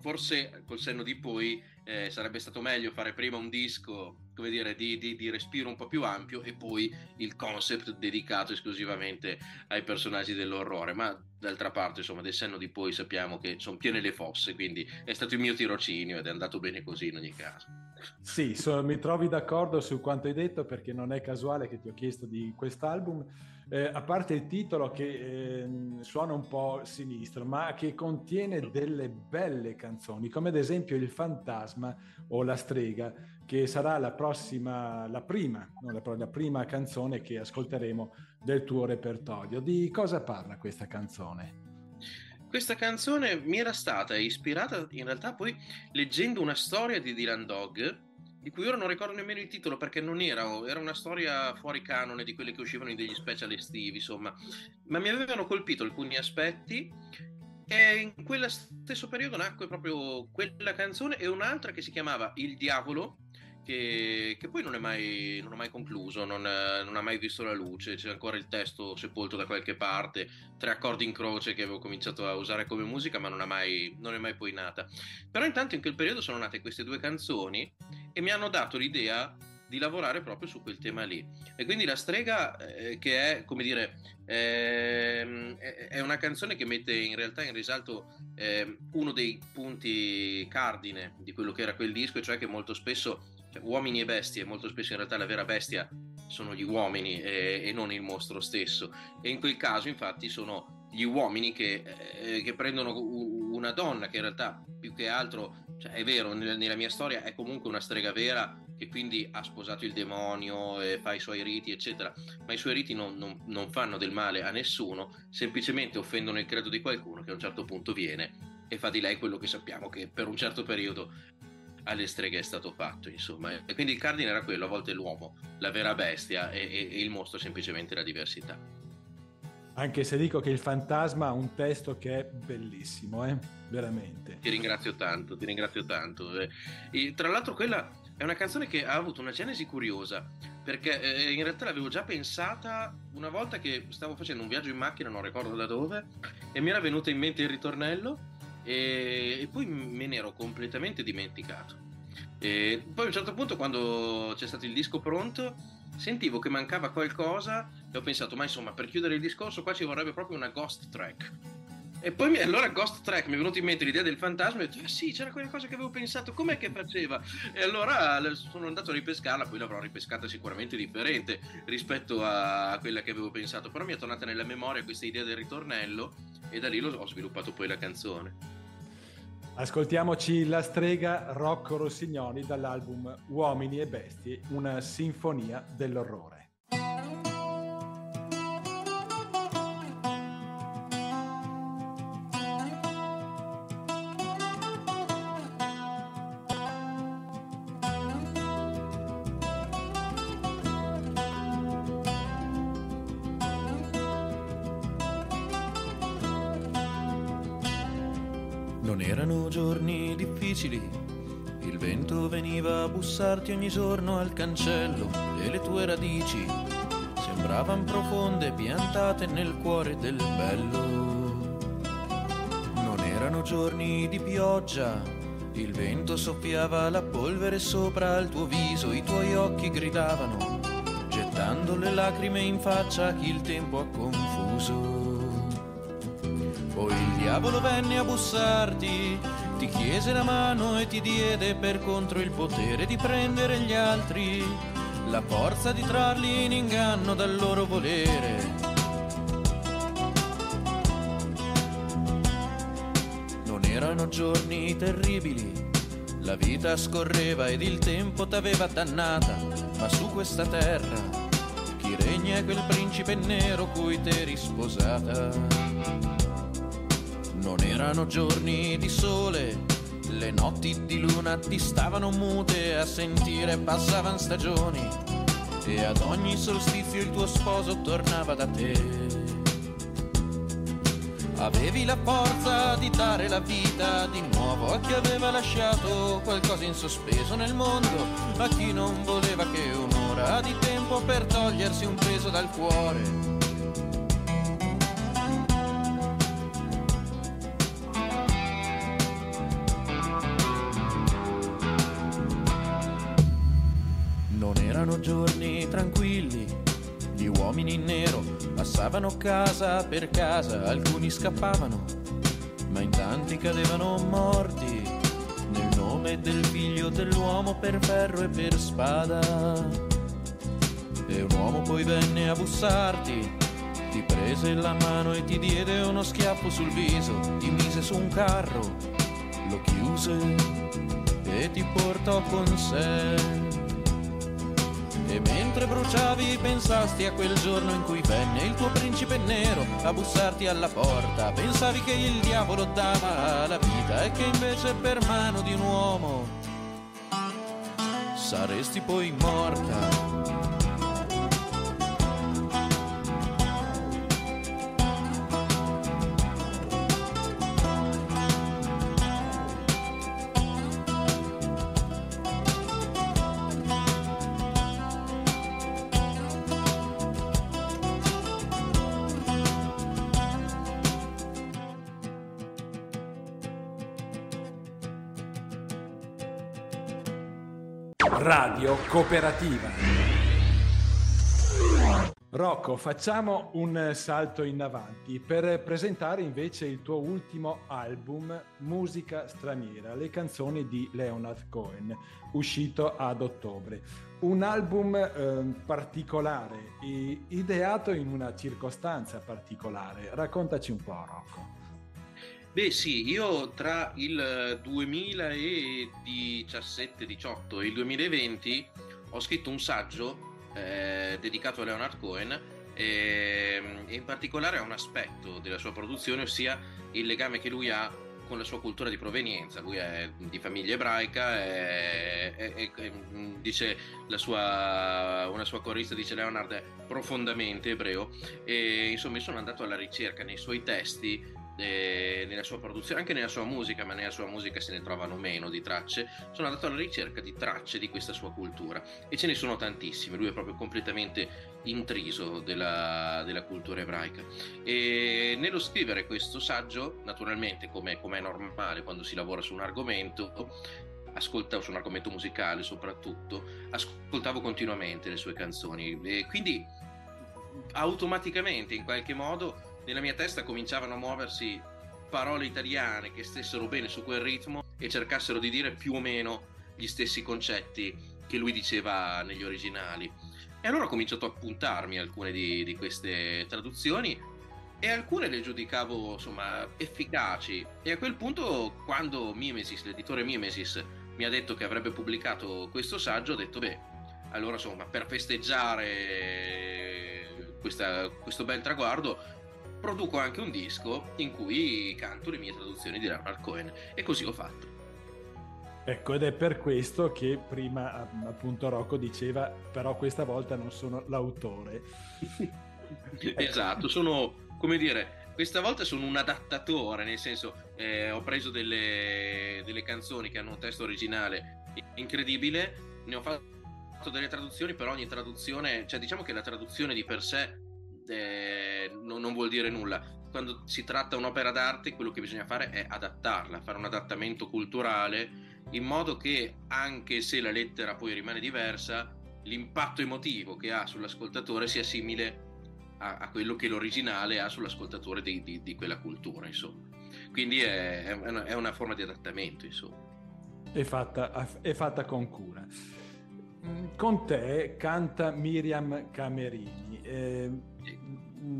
forse col senno di poi eh, sarebbe stato meglio fare prima un disco come dire, di, di, di, respiro un po' più ampio e poi il concept dedicato esclusivamente ai personaggi dell'orrore. Ma d'altra parte, insomma, del senno di poi sappiamo che sono piene le fosse, quindi è stato il mio tirocinio ed è andato bene così in ogni caso. Sì, so, mi trovi d'accordo su quanto hai detto perché non è casuale che ti ho chiesto di quest'album eh, a parte il titolo che eh, suona un po' sinistro, ma che contiene delle belle canzoni, come ad esempio Il Fantasma o La Strega, che sarà la prossima, la prima, la, la prima canzone che ascolteremo del tuo repertorio. Di cosa parla questa canzone? Questa canzone mi era stata ispirata in realtà poi leggendo una storia di Dylan Dog di cui ora non ricordo nemmeno il titolo perché non era, era una storia fuori canone di quelle che uscivano in degli special estivi, insomma, ma mi avevano colpito alcuni aspetti e in quello stesso periodo nacque proprio quella canzone e un'altra che si chiamava Il Diavolo, che, che poi non è mai, non è mai concluso, non, non, ha mai visto la luce, c'è ancora il testo sepolto da qualche parte, tre accordi in croce che avevo cominciato a usare come musica, ma non, mai, non è mai poi nata. Però intanto in quel periodo sono nate queste due canzoni e mi hanno dato l'idea di lavorare proprio su quel tema lì. E quindi La strega, eh, che è, come dire, eh, è una canzone che mette in realtà in risalto eh, uno dei punti cardine di quello che era quel disco, cioè che molto spesso cioè, uomini e bestie, molto spesso in realtà la vera bestia sono gli uomini e, e, non il mostro stesso. E in quel caso, infatti, sono gli uomini che, eh, che prendono una donna che in realtà più che altro, cioè, è vero, nella, nella, mia storia è comunque una strega vera che quindi ha sposato il demonio e fa i suoi riti, eccetera, ma i suoi riti non, non, non fanno del male a nessuno, semplicemente offendono il credo di qualcuno che a un certo punto viene e fa di lei quello che sappiamo che per un certo periodo alle streghe è stato fatto, insomma. E quindi il cardine era quello, a volte l'uomo, la vera bestia e, e, e il mostro semplicemente la diversità. Anche se dico che il fantasma ha un testo che è bellissimo, eh? veramente. Ti ringrazio tanto, ti ringrazio tanto. E, tra l'altro quella è una canzone che ha avuto una genesi curiosa, perché eh, in realtà l'avevo già pensata una volta che stavo facendo un viaggio in macchina, non ricordo da dove, e mi era venuto in mente il ritornello e, e poi me ne ero completamente dimenticato. E poi a un certo punto, quando c'è stato il disco pronto, sentivo che mancava qualcosa e ho pensato, ma insomma, per chiudere il discorso, qua ci vorrebbe proprio una ghost track. E poi mi, allora Ghost Track mi è venuto in mente l'idea del fantasma e ho detto, ah sì, c'era quella cosa che avevo pensato, com'è che faceva? E allora sono andato a ripescarla, poi l'avrò ripescata sicuramente differente rispetto a quella che avevo pensato, però mi è tornata nella memoria questa idea del ritornello e da lì ho sviluppato poi la canzone. Ascoltiamoci la strega Rocco Rossignoli dall'album Uomini e Bestie, una sinfonia dell'orrore. Difficili. Il vento veniva a bussarti ogni giorno al cancello e le tue radici sembravano profonde piantate nel cuore del bello. Non erano giorni di pioggia, il vento soffiava la polvere sopra il tuo viso, i tuoi occhi gridavano, gettando le lacrime in faccia a chi il tempo ha confuso. Diavolo venne a bussarti ti chiese la mano e ti diede per contro il potere di prendere gli altri, la forza di trarli in inganno dal loro volere. Non erano giorni terribili, la vita scorreva ed il tempo t'aveva dannata, ma su questa terra chi regna è quel principe nero cui t'eri sposata. Non erano giorni di sole, le notti di luna ti stavano mute a sentire passavano stagioni e ad ogni solstizio il tuo sposo tornava da te. Avevi la forza di dare la vita di nuovo a chi aveva lasciato qualcosa in sospeso nel mondo, a chi non voleva che un'ora di tempo per togliersi un peso dal cuore passavano casa per casa, alcuni scappavano, ma in tanti cadevano morti nel nome del figlio dell'uomo per ferro e per spada. E un uomo poi venne a bussarti, ti prese la mano e ti diede uno schiaffo sul viso, ti mise su un carro, lo chiuse e ti portò con sé. E mentre bruciavi pensasti a quel giorno in cui venne il tuo principe nero a bussarti alla porta. Pensavi che il diavolo dava la vita e che invece per mano di un uomo saresti poi morta. Radio Cooperativa. Rocco, facciamo un salto in avanti per presentare invece il tuo ultimo album, Musica straniera, le canzoni di Leonard Cohen, uscito ad ottobre. Un album eh, particolare, ideato in una circostanza particolare. Raccontaci un po', Rocco. Beh sì, io tra il 2017-18 e il 2020 ho scritto un saggio eh, dedicato a Leonard Cohen e, e in particolare a un aspetto della sua produzione, ossia il legame che lui ha con la sua cultura di provenienza. Lui è di famiglia ebraica, e, e, e, dice la sua, una sua corista dice Leonard è profondamente ebreo e insomma sono andato alla ricerca nei suoi testi nella sua produzione, anche nella sua musica, ma nella sua musica se ne trovano meno di tracce, sono andato alla ricerca di tracce di questa sua cultura e ce ne sono tantissime, lui è proprio completamente intriso della, della cultura ebraica. E nello scrivere questo saggio, naturalmente come è normale quando si lavora su un argomento, ascoltavo su un argomento musicale soprattutto, ascoltavo continuamente le sue canzoni. E quindi automaticamente in qualche modo nella mia testa cominciavano a muoversi parole italiane che stessero bene su quel ritmo e cercassero di dire più o meno gli stessi concetti che lui diceva negli originali. E allora ho cominciato a puntarmi alcune di, di queste traduzioni e alcune le giudicavo insomma efficaci e a quel punto quando Mimesis, l'editore Mimesis mi ha detto che avrebbe pubblicato questo saggio ho detto beh allora insomma per festeggiare questa, questo bel traguardo produco anche un disco in cui canto le mie traduzioni di Leonard Cohen e così ho fatto. Ecco, ed è per questo che prima appunto Rocco diceva, però questa volta non sono l'autore. esatto, sono, come dire, questa volta sono un adattatore, nel senso eh, ho preso delle, delle canzoni che hanno un testo originale incredibile, ne ho fatto delle traduzioni, però ogni traduzione, cioè diciamo che la traduzione di per sé eh, non, non, vuol dire nulla. Quando si tratta un'opera d'arte, quello che bisogna fare è adattarla, fare un adattamento culturale in modo che anche se la lettera poi rimane diversa, l'impatto emotivo che ha sull'ascoltatore sia simile a, a quello che l'originale ha sull'ascoltatore di, di, di quella cultura, insomma. Quindi è, è, una, è, una, forma di adattamento, insomma. È fatta, è fatta con cura. Mm, con te canta Miriam Camerini. Eh,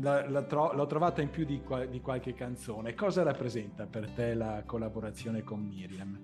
l'ho trovata in più di, qua- di, qualche canzone. Cosa rappresenta per te la collaborazione con Miriam?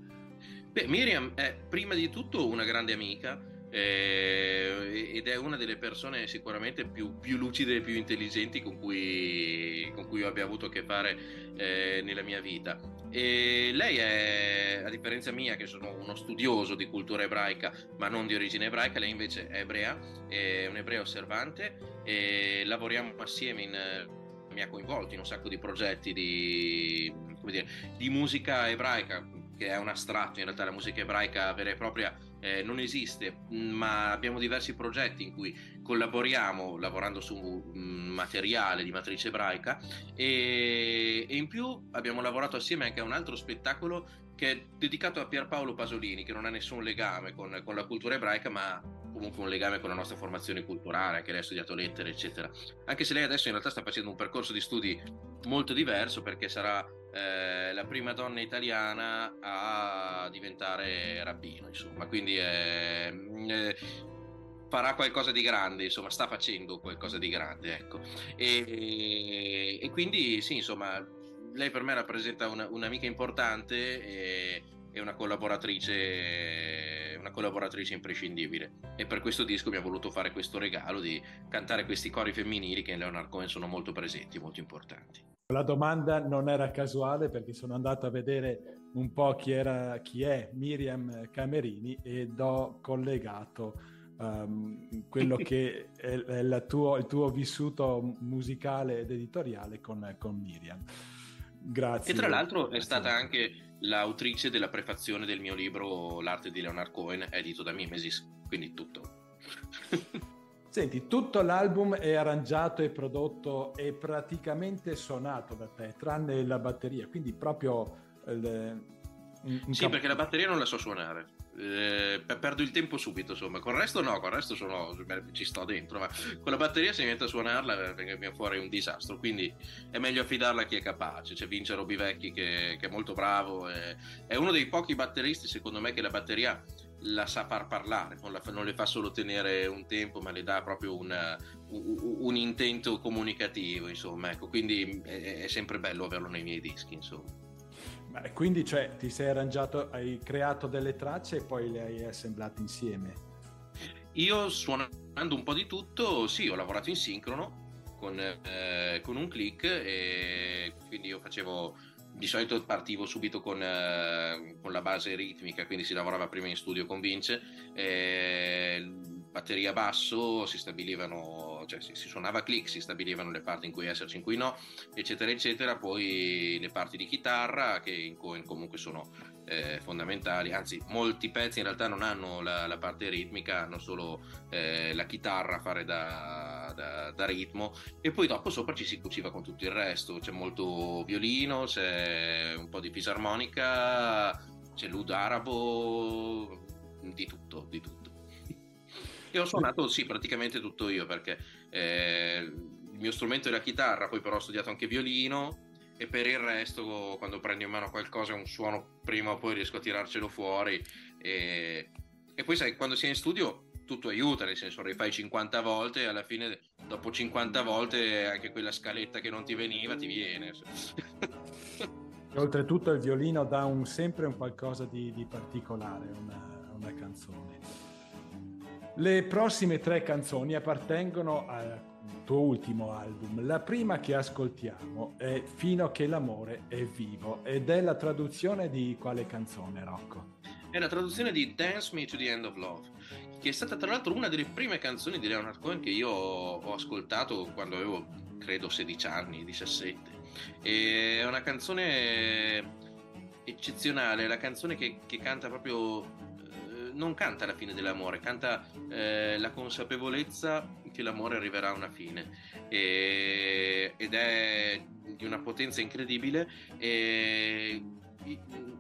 Beh, Miriam è prima di tutto una grande amica eh, ed è una delle persone sicuramente più, più lucide e più intelligenti con cui, con cui, io abbia avuto a che fare eh, nella mia vita. E lei è, a differenza mia, che sono uno studioso di cultura ebraica, ma non di origine ebraica, lei invece è ebrea, è un'ebrea osservante e lavoriamo assieme in mi ha coinvolto in un sacco di progetti di, dire, di musica ebraica, che è un astratto, in realtà la musica ebraica vera e propria eh, non esiste, ma abbiamo diversi progetti in cui collaboriamo lavorando su un materiale di matrice ebraica e, e, in più abbiamo lavorato assieme anche a un altro spettacolo che è dedicato a Pierpaolo Pasolini, che non ha nessun legame con, con la cultura ebraica, ma comunque un legame con la nostra formazione culturale, anche lei ha studiato lettere, eccetera. Anche se lei adesso in realtà sta facendo un percorso di studi molto diverso perché sarà eh, la prima donna italiana a diventare rabbino, insomma, quindi eh, eh, farà qualcosa di grande, insomma, sta facendo qualcosa di grande, ecco. E, e quindi sì, insomma, lei per me rappresenta una, un'amica importante e, e una collaboratrice, una collaboratrice imprescindibile. E per questo disco mi ha voluto fare questo regalo di cantare questi cori femminili che in Leonard Cohen sono molto presenti, molto importanti. La domanda non era casuale perché sono andato a vedere un po' chi, era, chi è Miriam Camerini ed ho collegato um, quello che è, è tuo, il tuo vissuto musicale ed editoriale con, con Miriam. Grazie. E tra l'altro è stata anche l'autrice della prefazione del mio libro L'arte di Leonard Cohen, edito da Mimesis, quindi tutto. Senti, tutto l'album è arrangiato e prodotto e praticamente suonato da te, tranne la batteria, quindi proprio... Un sì, cap- perché la batteria non la so suonare. Eh, perdo il tempo subito, insomma. Con il resto no, con il resto sono, ci sto dentro, ma con la batteria se mi metto a suonarla viene fuori un disastro, quindi è meglio affidarla a chi è capace. C'è Vince Robivecchi che, che è molto bravo, è, è uno dei pochi batteristi secondo me che la batteria la sa far parlare, non, la, non, le fa solo tenere un tempo, ma le dà proprio una, un, un, intento comunicativo, insomma, ecco, quindi è, è, sempre bello averlo nei miei dischi, insomma. Beh, quindi cioè, ti sei arrangiato, hai creato delle tracce e poi le hai assemblate insieme? Io suonando un po' di tutto, sì, ho lavorato in sincrono con, eh, con un click e quindi io facevo di solito partivo subito con, eh, con, la base ritmica, quindi si lavorava prima in studio con Vince, eh, batteria basso, si stabilivano, cioè si, si, suonava click, si stabilivano le parti in cui esserci, in cui no, eccetera, eccetera, poi le parti di chitarra che in Cohen comunque sono eh, fondamentali, anzi molti pezzi in realtà non hanno la, la parte ritmica, hanno solo eh, la chitarra a fare da, da, da, ritmo. E poi dopo sopra ci si cuciva con tutto il resto, c'è molto violino, c'è un po' di fisarmonica, c'è l'ud arabo, di tutto, di tutto. E ho suonato sì praticamente tutto io perché eh, il mio strumento è la chitarra, poi però ho studiato anche violino e per il resto quando prendi in mano qualcosa un suono prima o poi riesco a tirarcelo fuori e, e poi sai quando sei in studio tutto aiuta nel senso rifai 50 volte e alla fine dopo 50 volte anche quella scaletta che non ti veniva ti viene. E oltretutto il violino dà un, sempre un qualcosa di, di particolare una, una canzone le prossime tre canzoni appartengono a tuo ultimo album. La prima che ascoltiamo è Fino a che l'amore è vivo ed è la traduzione di quale canzone, Rocco? È la traduzione di Dance Me to the End of Love, che è stata tra l'altro una delle prime canzoni di Leonard Cohen che io ho ascoltato quando avevo, credo, 16 anni, 17. E è una canzone eccezionale, la canzone che, che canta proprio non canta la fine dell'amore, canta eh, la consapevolezza che l'amore arriverà a una fine. E, ed è di una potenza incredibile e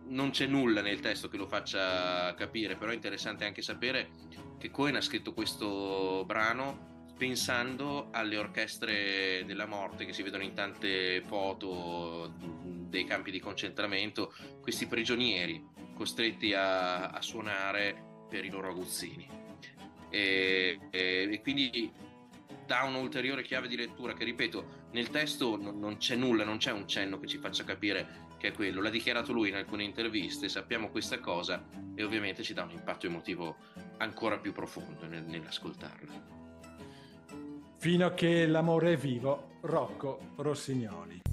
non c'è nulla nel testo che lo faccia capire, però è interessante anche sapere che Cohen ha scritto questo brano pensando alle orchestre della morte che si vedono in tante foto dei campi di concentramento, questi prigionieri costretti a, a suonare per i loro aguzzini. E, e, e, quindi dà un'ulteriore chiave di lettura che, ripeto, nel testo non, non, c'è nulla, non c'è un cenno che ci faccia capire che è quello. L'ha dichiarato lui in alcune interviste, sappiamo questa cosa e ovviamente ci dà un impatto emotivo ancora più profondo nel, nell'ascoltarla. Fino a che l'amore è vivo, Rocco Rossignoli.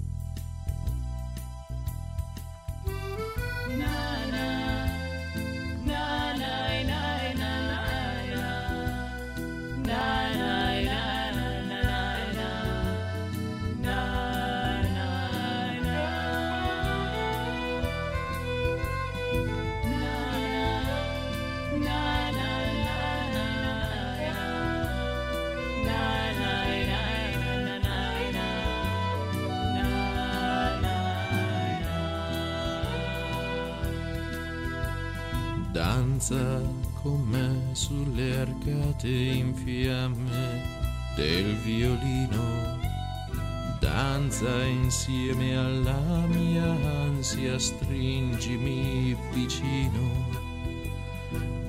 Sulle arcate in fiamme del violino. Danza insieme alla mia ansia, stringimi vicino.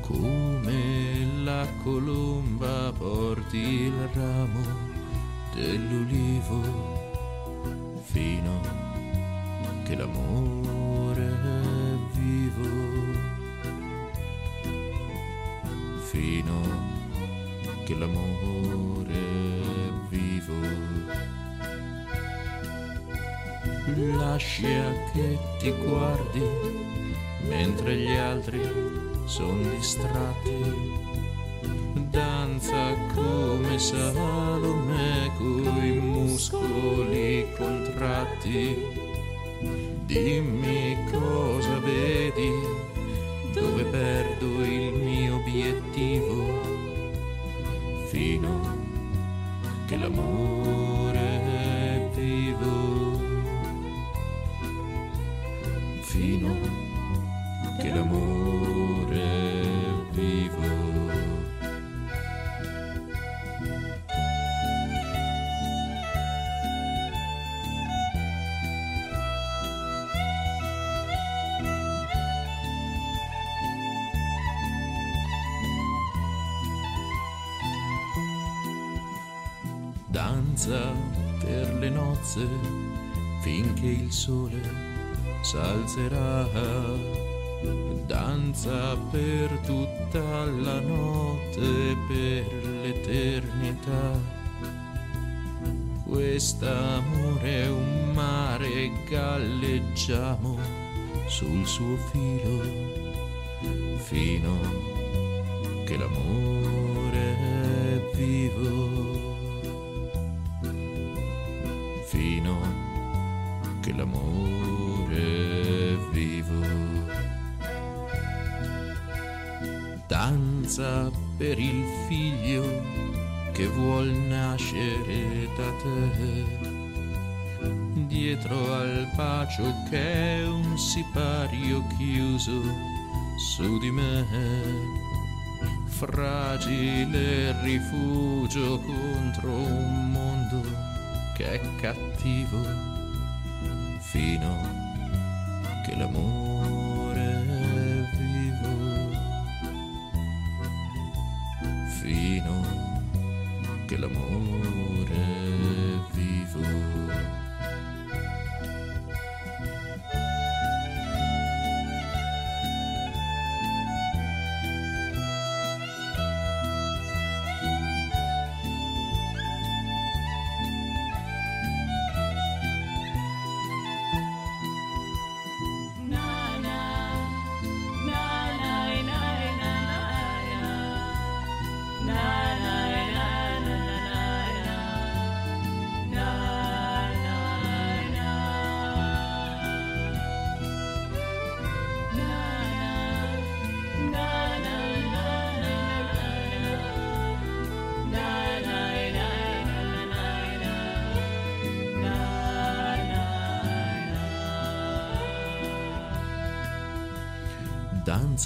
Come la colomba porti il ramo dell'ulivo fino che l'amore è vivo. Fino che l'amore è vivo. Lascia che ti guardi mentre gli altri sono distratti. Danza come Salome coi muscoli contratti. Dimmi cosa vedi dove perdo mio obiettivo fino che l'amore danza per le nozze finché il sole s'alzerà, danza per tutta la notte, per l'eternità. Quest'amore è un mare, galleggiamo sul suo filo fino che l'amore Danza per il figlio che vuol nascere da te. Dietro al bacio che è un sipario chiuso su di me, fragile rifugio contro un mondo che è cattivo, fino che l'amore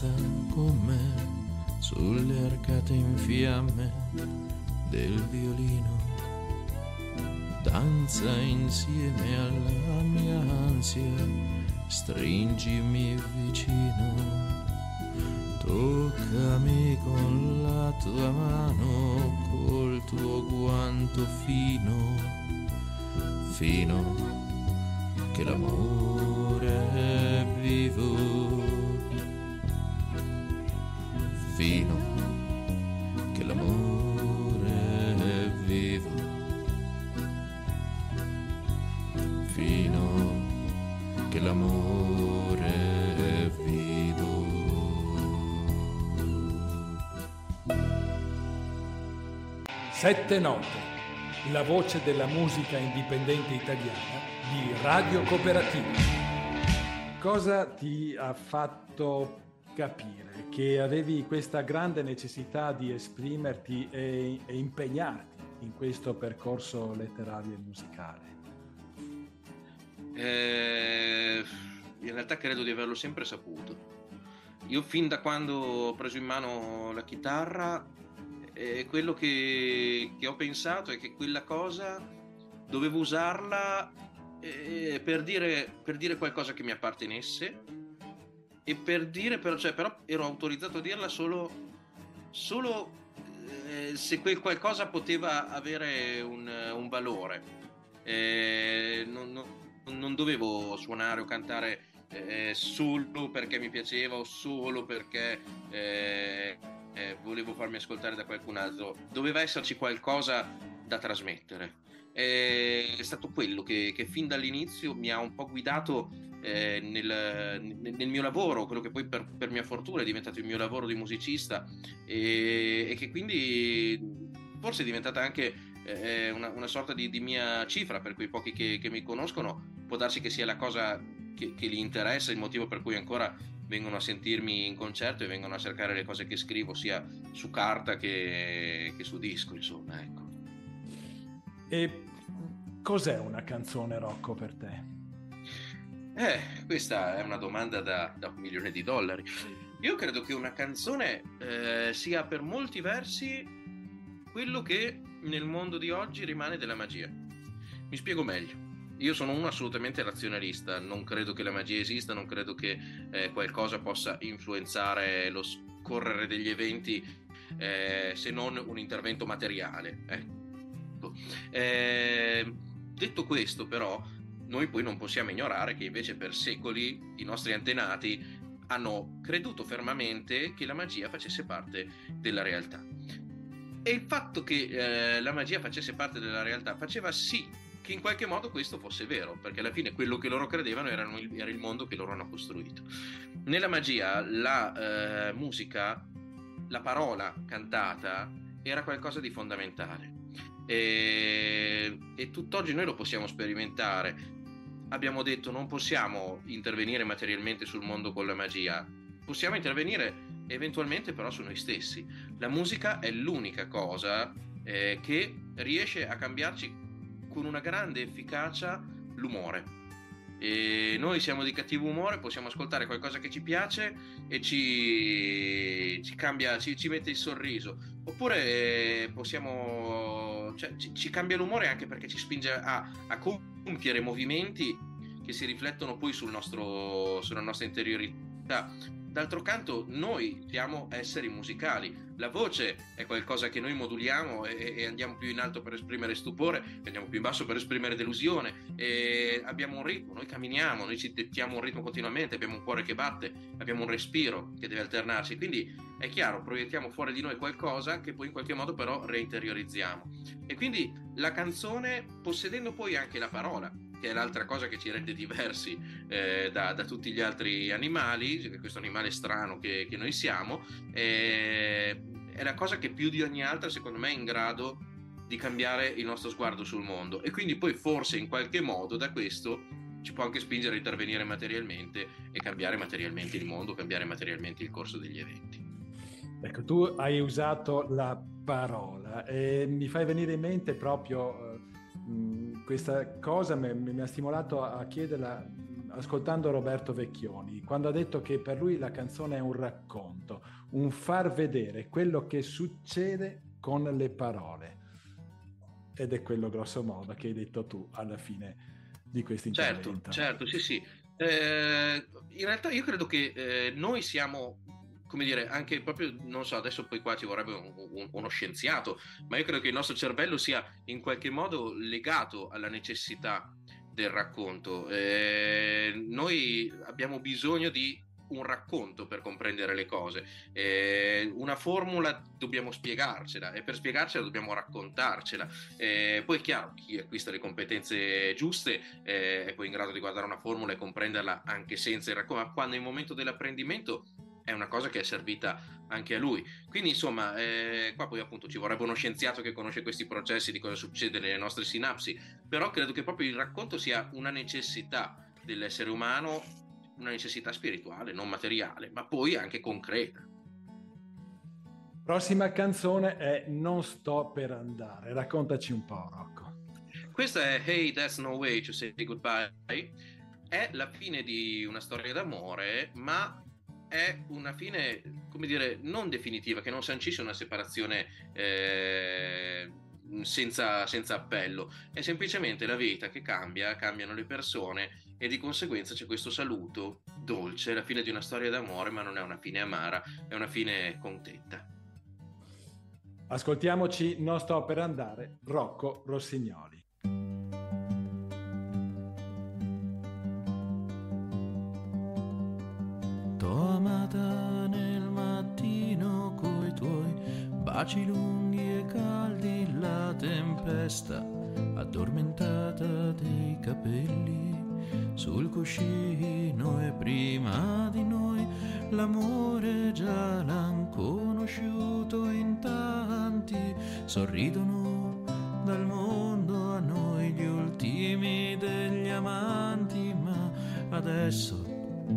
danza con me sulle arcate in fiamme del violino. Danza insieme alla mia ansia, stringimi vicino. Toccami con la tua mano, col tuo guanto fino, fino che l'amore è vivo fino che l'amore è vivo, fino che l'amore è vivo. Sette note, la voce della musica indipendente italiana di Radio Cooperativa. Cosa ti ha fatto capire che avevi questa grande necessità di esprimerti e, e impegnarti in questo percorso letterario e musicale? Eh, in realtà credo di averlo sempre saputo. Io fin da quando ho preso in mano la chitarra, eh, quello che, che, ho pensato è che quella cosa dovevo usarla eh, per, dire, per dire qualcosa che mi appartenesse e per dire però, cioè, però ero autorizzato a dirla solo, solo eh, se quel qualcosa poteva avere un, un valore. Eh, non, non, non, dovevo suonare o cantare eh, solo perché mi piaceva o solo perché eh, eh, volevo farmi ascoltare da qualcun altro. Doveva esserci qualcosa da trasmettere. È stato quello che, che fin dall'inizio mi ha un po' guidato eh, nel, nel, mio lavoro, quello che poi per, per, mia fortuna è diventato il mio lavoro di musicista e, e che quindi forse è diventata anche eh, una, una, sorta di, di, mia cifra per quei pochi che, che, mi conoscono, può darsi che sia la cosa che, che gli interessa, il motivo per cui ancora vengono a sentirmi in concerto e vengono a cercare le cose che scrivo sia su carta che, che su disco, insomma, ecco. E cos'è una canzone Rocco per te? Eh, questa è una domanda da, da, un milione di dollari. Io credo che una canzone eh, sia per molti versi quello che nel mondo di oggi rimane della magia. Mi spiego meglio. Io sono uno assolutamente razionalista, non credo che la magia esista, non credo che eh, qualcosa possa influenzare lo scorrere degli eventi eh, se non un intervento materiale. Eh. Ecco. Eh, detto questo, però, noi poi non possiamo ignorare che invece per secoli i nostri antenati hanno creduto fermamente che la magia facesse parte della realtà. E il fatto che eh, la magia facesse parte della realtà faceva sì che in qualche modo questo fosse vero, perché alla fine quello che loro credevano erano era il mondo che loro hanno costruito. Nella magia la eh, musica, la parola cantata era qualcosa di fondamentale e, e tutt'oggi noi lo possiamo sperimentare. Abbiamo detto non possiamo intervenire materialmente sul mondo con la magia, possiamo intervenire eventualmente però su noi stessi. La musica è l'unica cosa eh, che riesce a cambiarci con una grande efficacia l'umore. E noi siamo di cattivo umore, possiamo ascoltare qualcosa che ci piace e ci, ci cambia, ci, ci, mette il sorriso. Oppure eh, possiamo, cioè, ci, ci, cambia l'umore anche perché ci spinge a, a compiere movimenti che si riflettono poi sul nostro, sulla nostra interiorità. D'altro canto noi siamo esseri musicali, la voce è qualcosa che noi moduliamo e, e, andiamo più in alto per esprimere stupore, andiamo più in basso per esprimere delusione, abbiamo un ritmo, noi camminiamo, noi ci dettiamo un ritmo continuamente, abbiamo un cuore che batte, abbiamo un respiro che deve alternarsi, quindi è chiaro, proiettiamo fuori di noi qualcosa che poi in qualche modo però reinteriorizziamo. E quindi la canzone, possedendo poi anche la parola, che è l'altra cosa che ci rende diversi eh, da, da, tutti gli altri animali, questo animale strano che, che noi siamo, eh, è la cosa che più di ogni altra secondo me è in grado di cambiare il nostro sguardo sul mondo e quindi poi forse in qualche modo da questo ci può anche spingere a intervenire materialmente e cambiare materialmente il mondo, cambiare materialmente il corso degli eventi. Ecco, tu hai usato la parola e mi fai venire in mente proprio Mm, questa cosa mi, mi, ha stimolato a chiederla ascoltando Roberto Vecchioni, quando ha detto che per lui la canzone è un racconto, un far vedere quello che succede con le parole. Ed è quello grosso modo che hai detto tu alla fine di questo intervento. Certo, certo, sì, sì. Eh, in realtà io credo che eh, noi siamo come dire, anche proprio, non so, adesso poi qua ci vorrebbe un, un, uno scienziato, ma io credo che il nostro cervello sia in qualche modo legato alla necessità del racconto. Eh, noi abbiamo bisogno di un racconto per comprendere le cose. Eh, una formula dobbiamo spiegarcela e per spiegarcela dobbiamo raccontarcela. Eh, poi è chiaro, chi acquista le competenze giuste eh, è poi in grado di guardare una formula e comprenderla anche senza il racconto, ma quando è il momento dell'apprendimento è una cosa che è servita anche a lui. Quindi, insomma, eh, qua poi appunto ci vorrebbe uno scienziato che conosce questi processi di cosa succede nelle nostre sinapsi, però credo che proprio il racconto sia una necessità dell'essere umano, una necessità spirituale, non materiale, ma poi anche concreta. Prossima canzone è Non sto per andare, raccontaci un po', Rocco. Questa è Hey, That's No Way to Say Goodbye. È la fine di una storia d'amore, ma è una fine, come dire, non definitiva, che non sancisce una separazione eh, senza, senza, appello, è semplicemente la vita che cambia, cambiano le persone e di conseguenza c'è questo saluto dolce, la fine di una storia d'amore, ma non è una fine amara, è una fine contenta. Ascoltiamoci Non sto per andare, Rocco Rossignoli. amata nel mattino coi tuoi baci lunghi caldi, la tempesta addormentata dei capelli. Sul cuscino e prima di noi l'amore già l'han conosciuto in tanti. Sorridono dal mondo a noi gli ultimi degli amanti ma adesso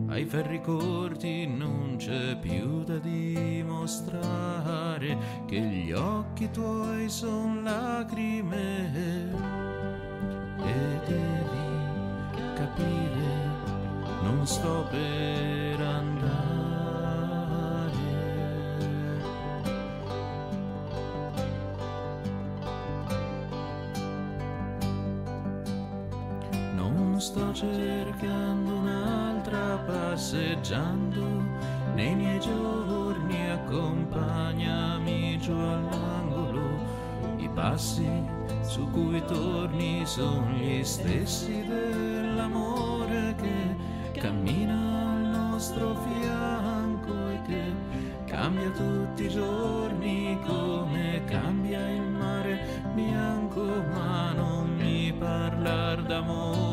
ai ferri corti non c'è più da dimostrare che gli occhi tuoi son lacrime e devi capire non sto per andare. Non sto cercando una passeggiando nei miei giorni accompagnami giù all'angolo i passi su cui torni sono gli stessi dell'amore che cammina al nostro fianco e che cambia tutti i giorni come cambia il mare bianco, ma non mi parlar d'amore,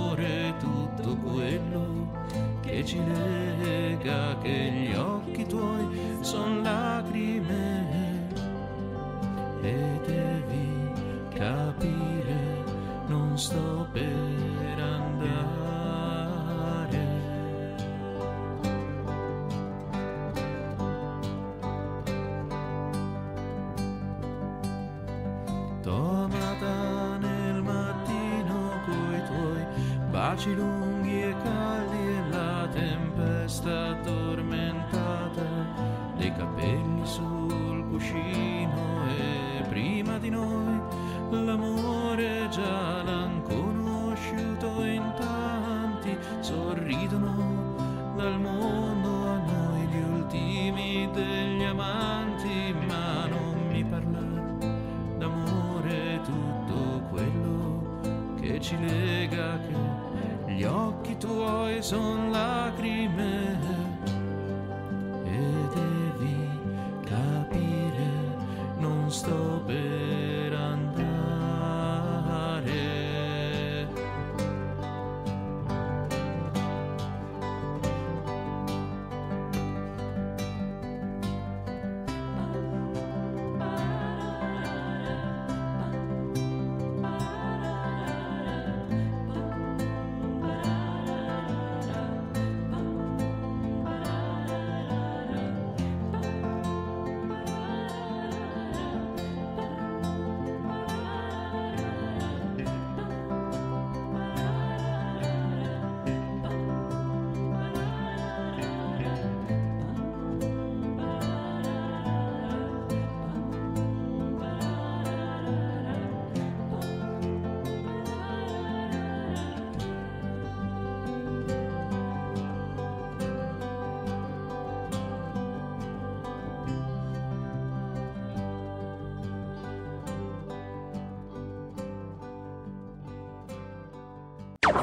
che ci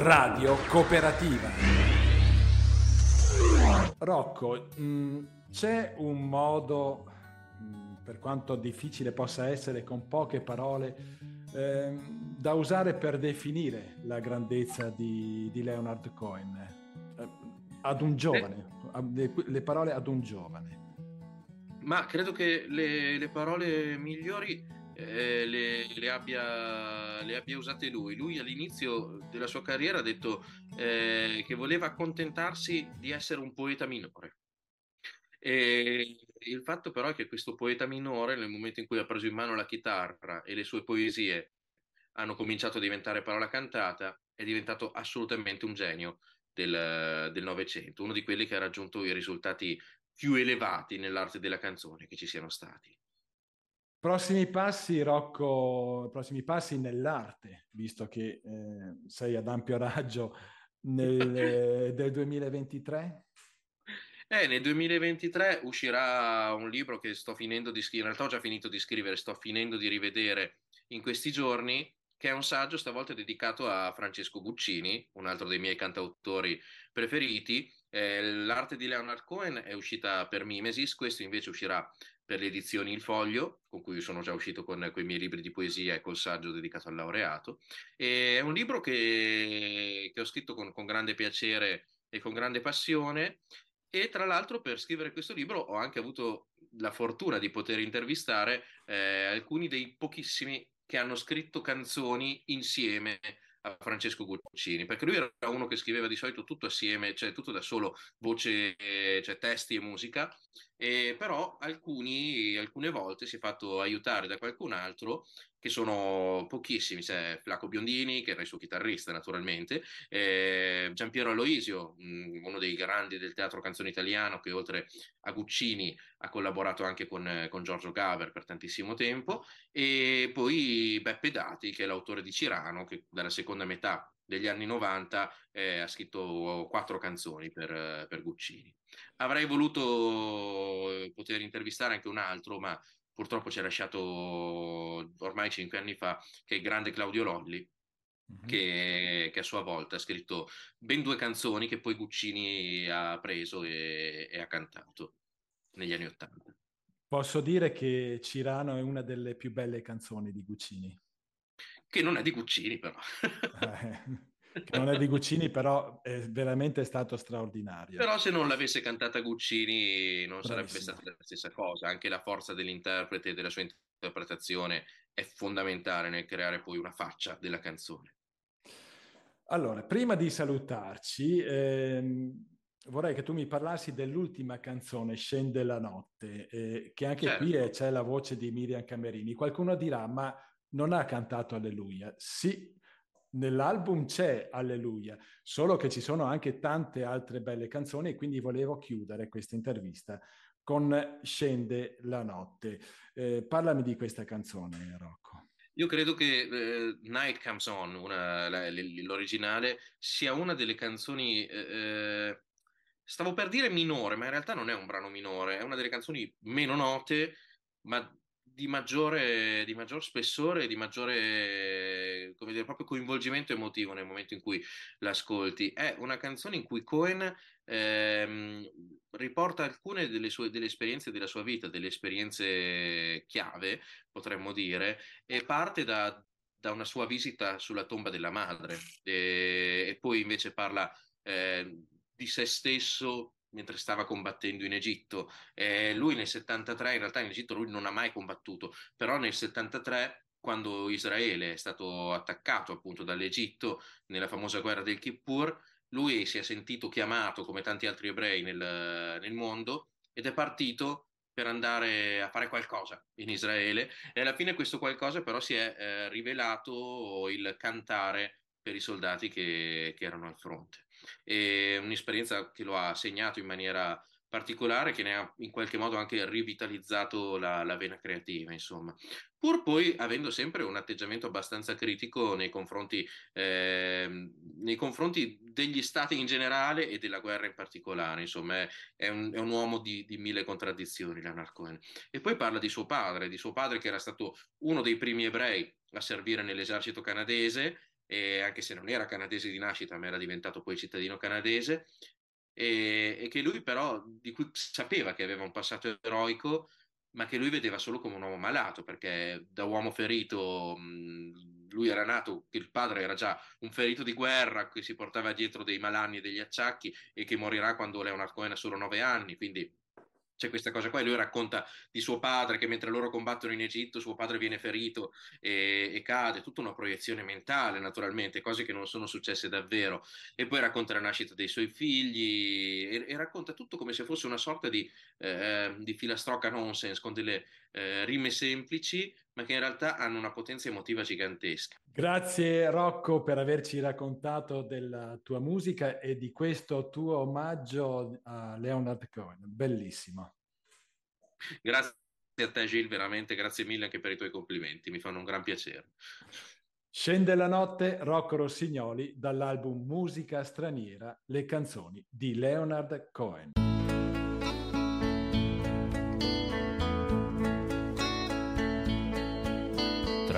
Radio Cooperativa. Rocco, mh, c'è un modo, mh, per quanto difficile possa essere, con poche parole, ehm, da usare per definire la grandezza di, di Leonard Cohen? Eh, ad un giovane, le, le parole ad un giovane. Ma credo che le, le parole migliori eh, le, le abbia, le abbia usate lui. Lui all'inizio della sua carriera ha detto eh, che voleva accontentarsi di essere un poeta minore. E il fatto però è che questo poeta minore, nel momento in cui ha preso in mano la chitarra e le sue poesie hanno cominciato a diventare parola cantata, è diventato assolutamente un genio del Novecento, uno di quelli che ha raggiunto i risultati più elevati nell'arte della canzone che ci siano stati. Prossimi passi, Rocco, prossimi passi nell'arte, visto che eh, sei ad ampio raggio nel, eh, del 2023. Eh, nel 2023 uscirà un libro che sto finendo di scrivere, in realtà ho già finito di scrivere, sto finendo di rivedere in questi giorni, che è un saggio stavolta dedicato a Francesco Guccini, un altro dei miei cantautori preferiti. Eh, l'arte di Leonard Cohen è uscita per Mimesis, questo invece uscirà per le edizioni Il Foglio, con cui sono già uscito con, con i miei libri di poesia e col saggio dedicato al laureato. E è un libro che, che ho scritto con, con grande piacere e con grande passione. E tra l'altro per scrivere questo libro ho anche avuto la fortuna di poter intervistare eh, alcuni dei pochissimi che hanno scritto canzoni insieme a Francesco Guccini, perché lui era uno che scriveva di solito tutto assieme, cioè tutto da solo, voce, cioè testi e musica, e però alcuni, alcune volte si è fatto aiutare da qualcun altro che sono pochissimi, c'è Flaco Biondini che era il suo chitarrista naturalmente, eh, Giampiero Aloisio, mh, uno dei grandi del teatro canzone italiano che oltre a Guccini ha collaborato anche con, con Giorgio Gaber per tantissimo tempo e poi Beppe Dati che è l'autore di Cirano che dalla seconda metà degli anni 90 eh, ha scritto quattro canzoni per, per Guccini. Avrei voluto poter intervistare anche un altro, ma purtroppo ci ha lasciato ormai cinque anni fa, che è il grande Claudio Lolli, mm-hmm. che, che, a sua volta ha scritto ben due canzoni che poi Guccini ha preso e, e ha cantato negli anni Ottanta. Posso dire che Cirano è una delle più belle canzoni di Guccini. Che non è di Guccini, però. eh, non è di Guccini, però è veramente stato straordinario. Però se non l'avesse cantata Guccini non Bravissima. sarebbe stata la stessa cosa. Anche la forza dell'interprete e della sua interpretazione è fondamentale nel creare poi una faccia della canzone. Allora, prima di salutarci, ehm vorrei che tu mi parlassi dell'ultima canzone, Scende la notte, eh, che anche certo. qui è, c'è la voce di Miriam Camerini. Qualcuno dirà, ma non ha cantato Alleluia. Sì, nell'album c'è Alleluia, solo che ci sono anche tante altre belle canzoni e quindi volevo chiudere questa intervista con Scende la notte. Eh, parlami di questa canzone, Rocco. Io credo che eh, Night Comes On, una, la, l'originale, sia una delle canzoni eh, eh Stavo per dire minore, ma in realtà non è un brano minore, è una delle canzoni meno note, ma di maggiore, di maggior spessore e di maggiore come dire, proprio coinvolgimento emotivo nel momento in cui l'ascolti. È una canzone in cui Cohen ehm, riporta alcune delle, sue, delle esperienze della sua vita, delle esperienze chiave, potremmo dire, e parte da, da una sua visita sulla tomba della madre e, e poi invece parla eh, di se stesso mentre stava combattendo in Egitto. Eh, lui nel 73, in realtà in Egitto lui non ha mai combattuto, però nel 73 quando Israele è stato attaccato appunto dall'Egitto nella famosa guerra del Kippur, lui si è sentito chiamato come tanti altri ebrei nel, nel mondo ed è partito per andare a fare qualcosa in Israele e alla fine questo qualcosa però si è eh, rivelato il cantare per i soldati che, che erano al fronte e un'esperienza che lo ha segnato in maniera particolare che ne ha in qualche modo anche rivitalizzato la, la, vena creativa, insomma. Pur poi avendo sempre un atteggiamento abbastanza critico nei confronti, eh, nei confronti degli stati in generale e della guerra in particolare, insomma, è, è, un, è un, uomo di, di, mille contraddizioni, Leonard Cohen. E poi parla di suo padre, di suo padre che era stato uno dei primi ebrei a servire nell'esercito canadese e anche se non era canadese di nascita, ma era diventato poi cittadino canadese, e, e, che lui però, di cui sapeva che aveva un passato eroico, ma che lui vedeva solo come un uomo malato, perché da uomo ferito, lui era nato, il padre era già un ferito di guerra, che si portava dietro dei malanni e degli acciacchi e che morirà quando Leonard Cohen ha solo nove anni, quindi c'è questa cosa qua e lui racconta di suo padre che mentre loro combattono in Egitto suo padre viene ferito e, e cade, tutta una proiezione mentale naturalmente, cose che non sono successe davvero. E poi racconta la nascita dei suoi figli e, e racconta tutto come se fosse una sorta di, eh, di filastrocca nonsense con delle eh, rime semplici ma che in realtà hanno una potenza emotiva gigantesca. Grazie Rocco per averci raccontato della tua musica e di questo tuo omaggio a Leonard Cohen, bellissimo. Grazie a te Gil, veramente grazie mille anche per i tuoi complimenti, mi fanno un gran piacere. Scende la notte, Rocco Rossignoli dall'album Musica straniera, le canzoni di Leonard Cohen.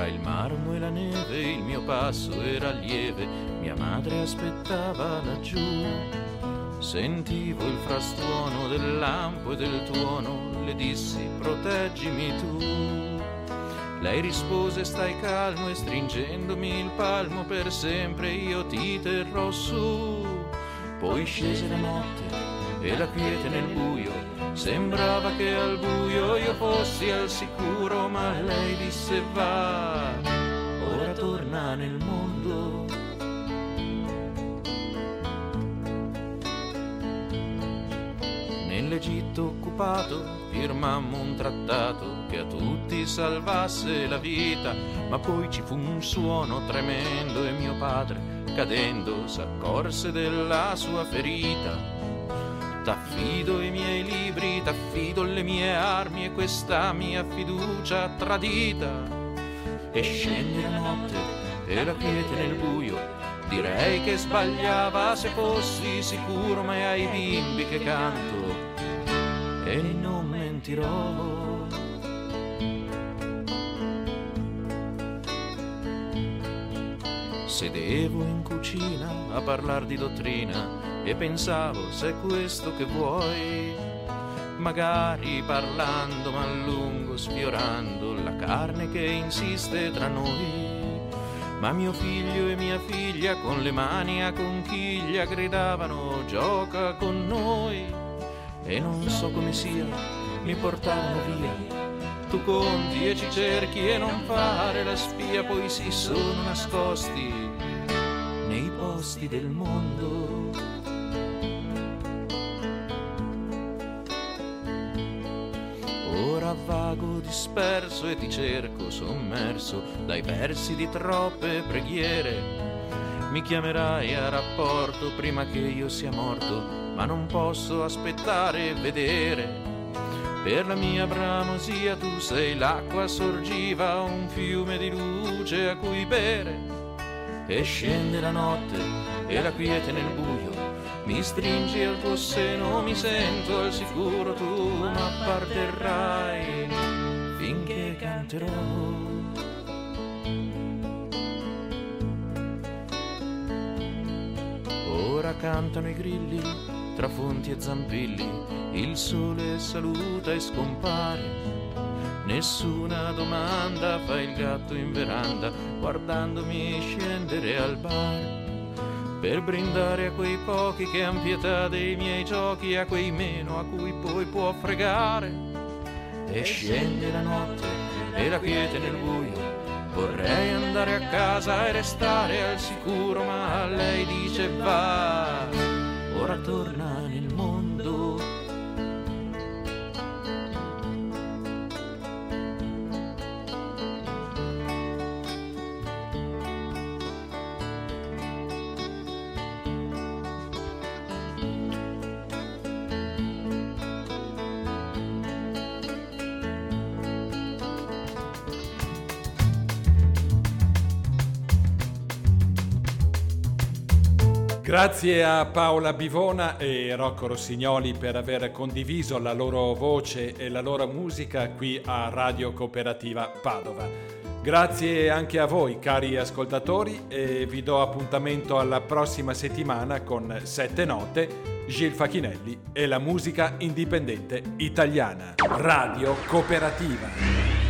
Tra il marmo e la neve il mio passo era lieve, mia madre aspettava laggiù. Sentivo il frastuono del lampo e del tuono, le dissi proteggimi tu. Lei rispose stai calmo e stringendomi il palmo per sempre io ti terrò su. Poi scese la notte e la quiete nel buio Sembrava che al buio io fossi al sicuro, ma lei disse va, ora torna nel mondo. Nell'Egitto occupato firmammo un trattato che a tutti salvasse la vita, ma poi ci fu un suono tremendo e mio padre, cadendo, s'accorse della sua ferita T'affido i miei libri, t'affido le mie armi e questa mia fiducia tradita. E scende la notte e la quiete nel buio. Direi che sbagliava se fossi sicuro, ma è ai bimbi che canto e non mentirò. Sedevo in cucina a parlare di dottrina e pensavo se è questo che vuoi. Magari parlando ma a lungo sfiorando la carne che insiste tra noi. Ma mio figlio e mia figlia con le mani a conchiglia gridavano gioca con noi. E non so come sia, mi portavano via tu conti e ci cerchi e non fare la spia, poi si sono nascosti nei posti del mondo. Vago disperso e ti cerco sommerso dai versi di troppe preghiere. Mi chiamerai a rapporto prima che io sia morto, ma non posso aspettare e vedere per la mia bramosia tu sei l'acqua sorgiva, un fiume di luce a cui bere. E scende la notte e la quiete nel buio, mi stringi al tuo seno, mi sento al sicuro tu m'apparterrai finché canterò. Ora cantano i grilli tra fonti e zampilli il sole saluta e scompare. Nessuna domanda fa il gatto in veranda guardandomi scendere al bar. Per brindare a quei pochi che han pietà dei miei giochi, a quei meno a cui poi può fregare. E scende la notte e la quiete nel buio. Vorrei andare a casa e restare al sicuro, ma lei dice va, ora torna Grazie a Paola Bivona e Rocco Rossignoli per aver condiviso la loro voce e la loro musica qui a Radio Cooperativa Padova. Grazie anche a voi cari ascoltatori e vi do appuntamento alla prossima settimana con Sette Note, Gil Facchinelli e la musica indipendente italiana. Radio Cooperativa.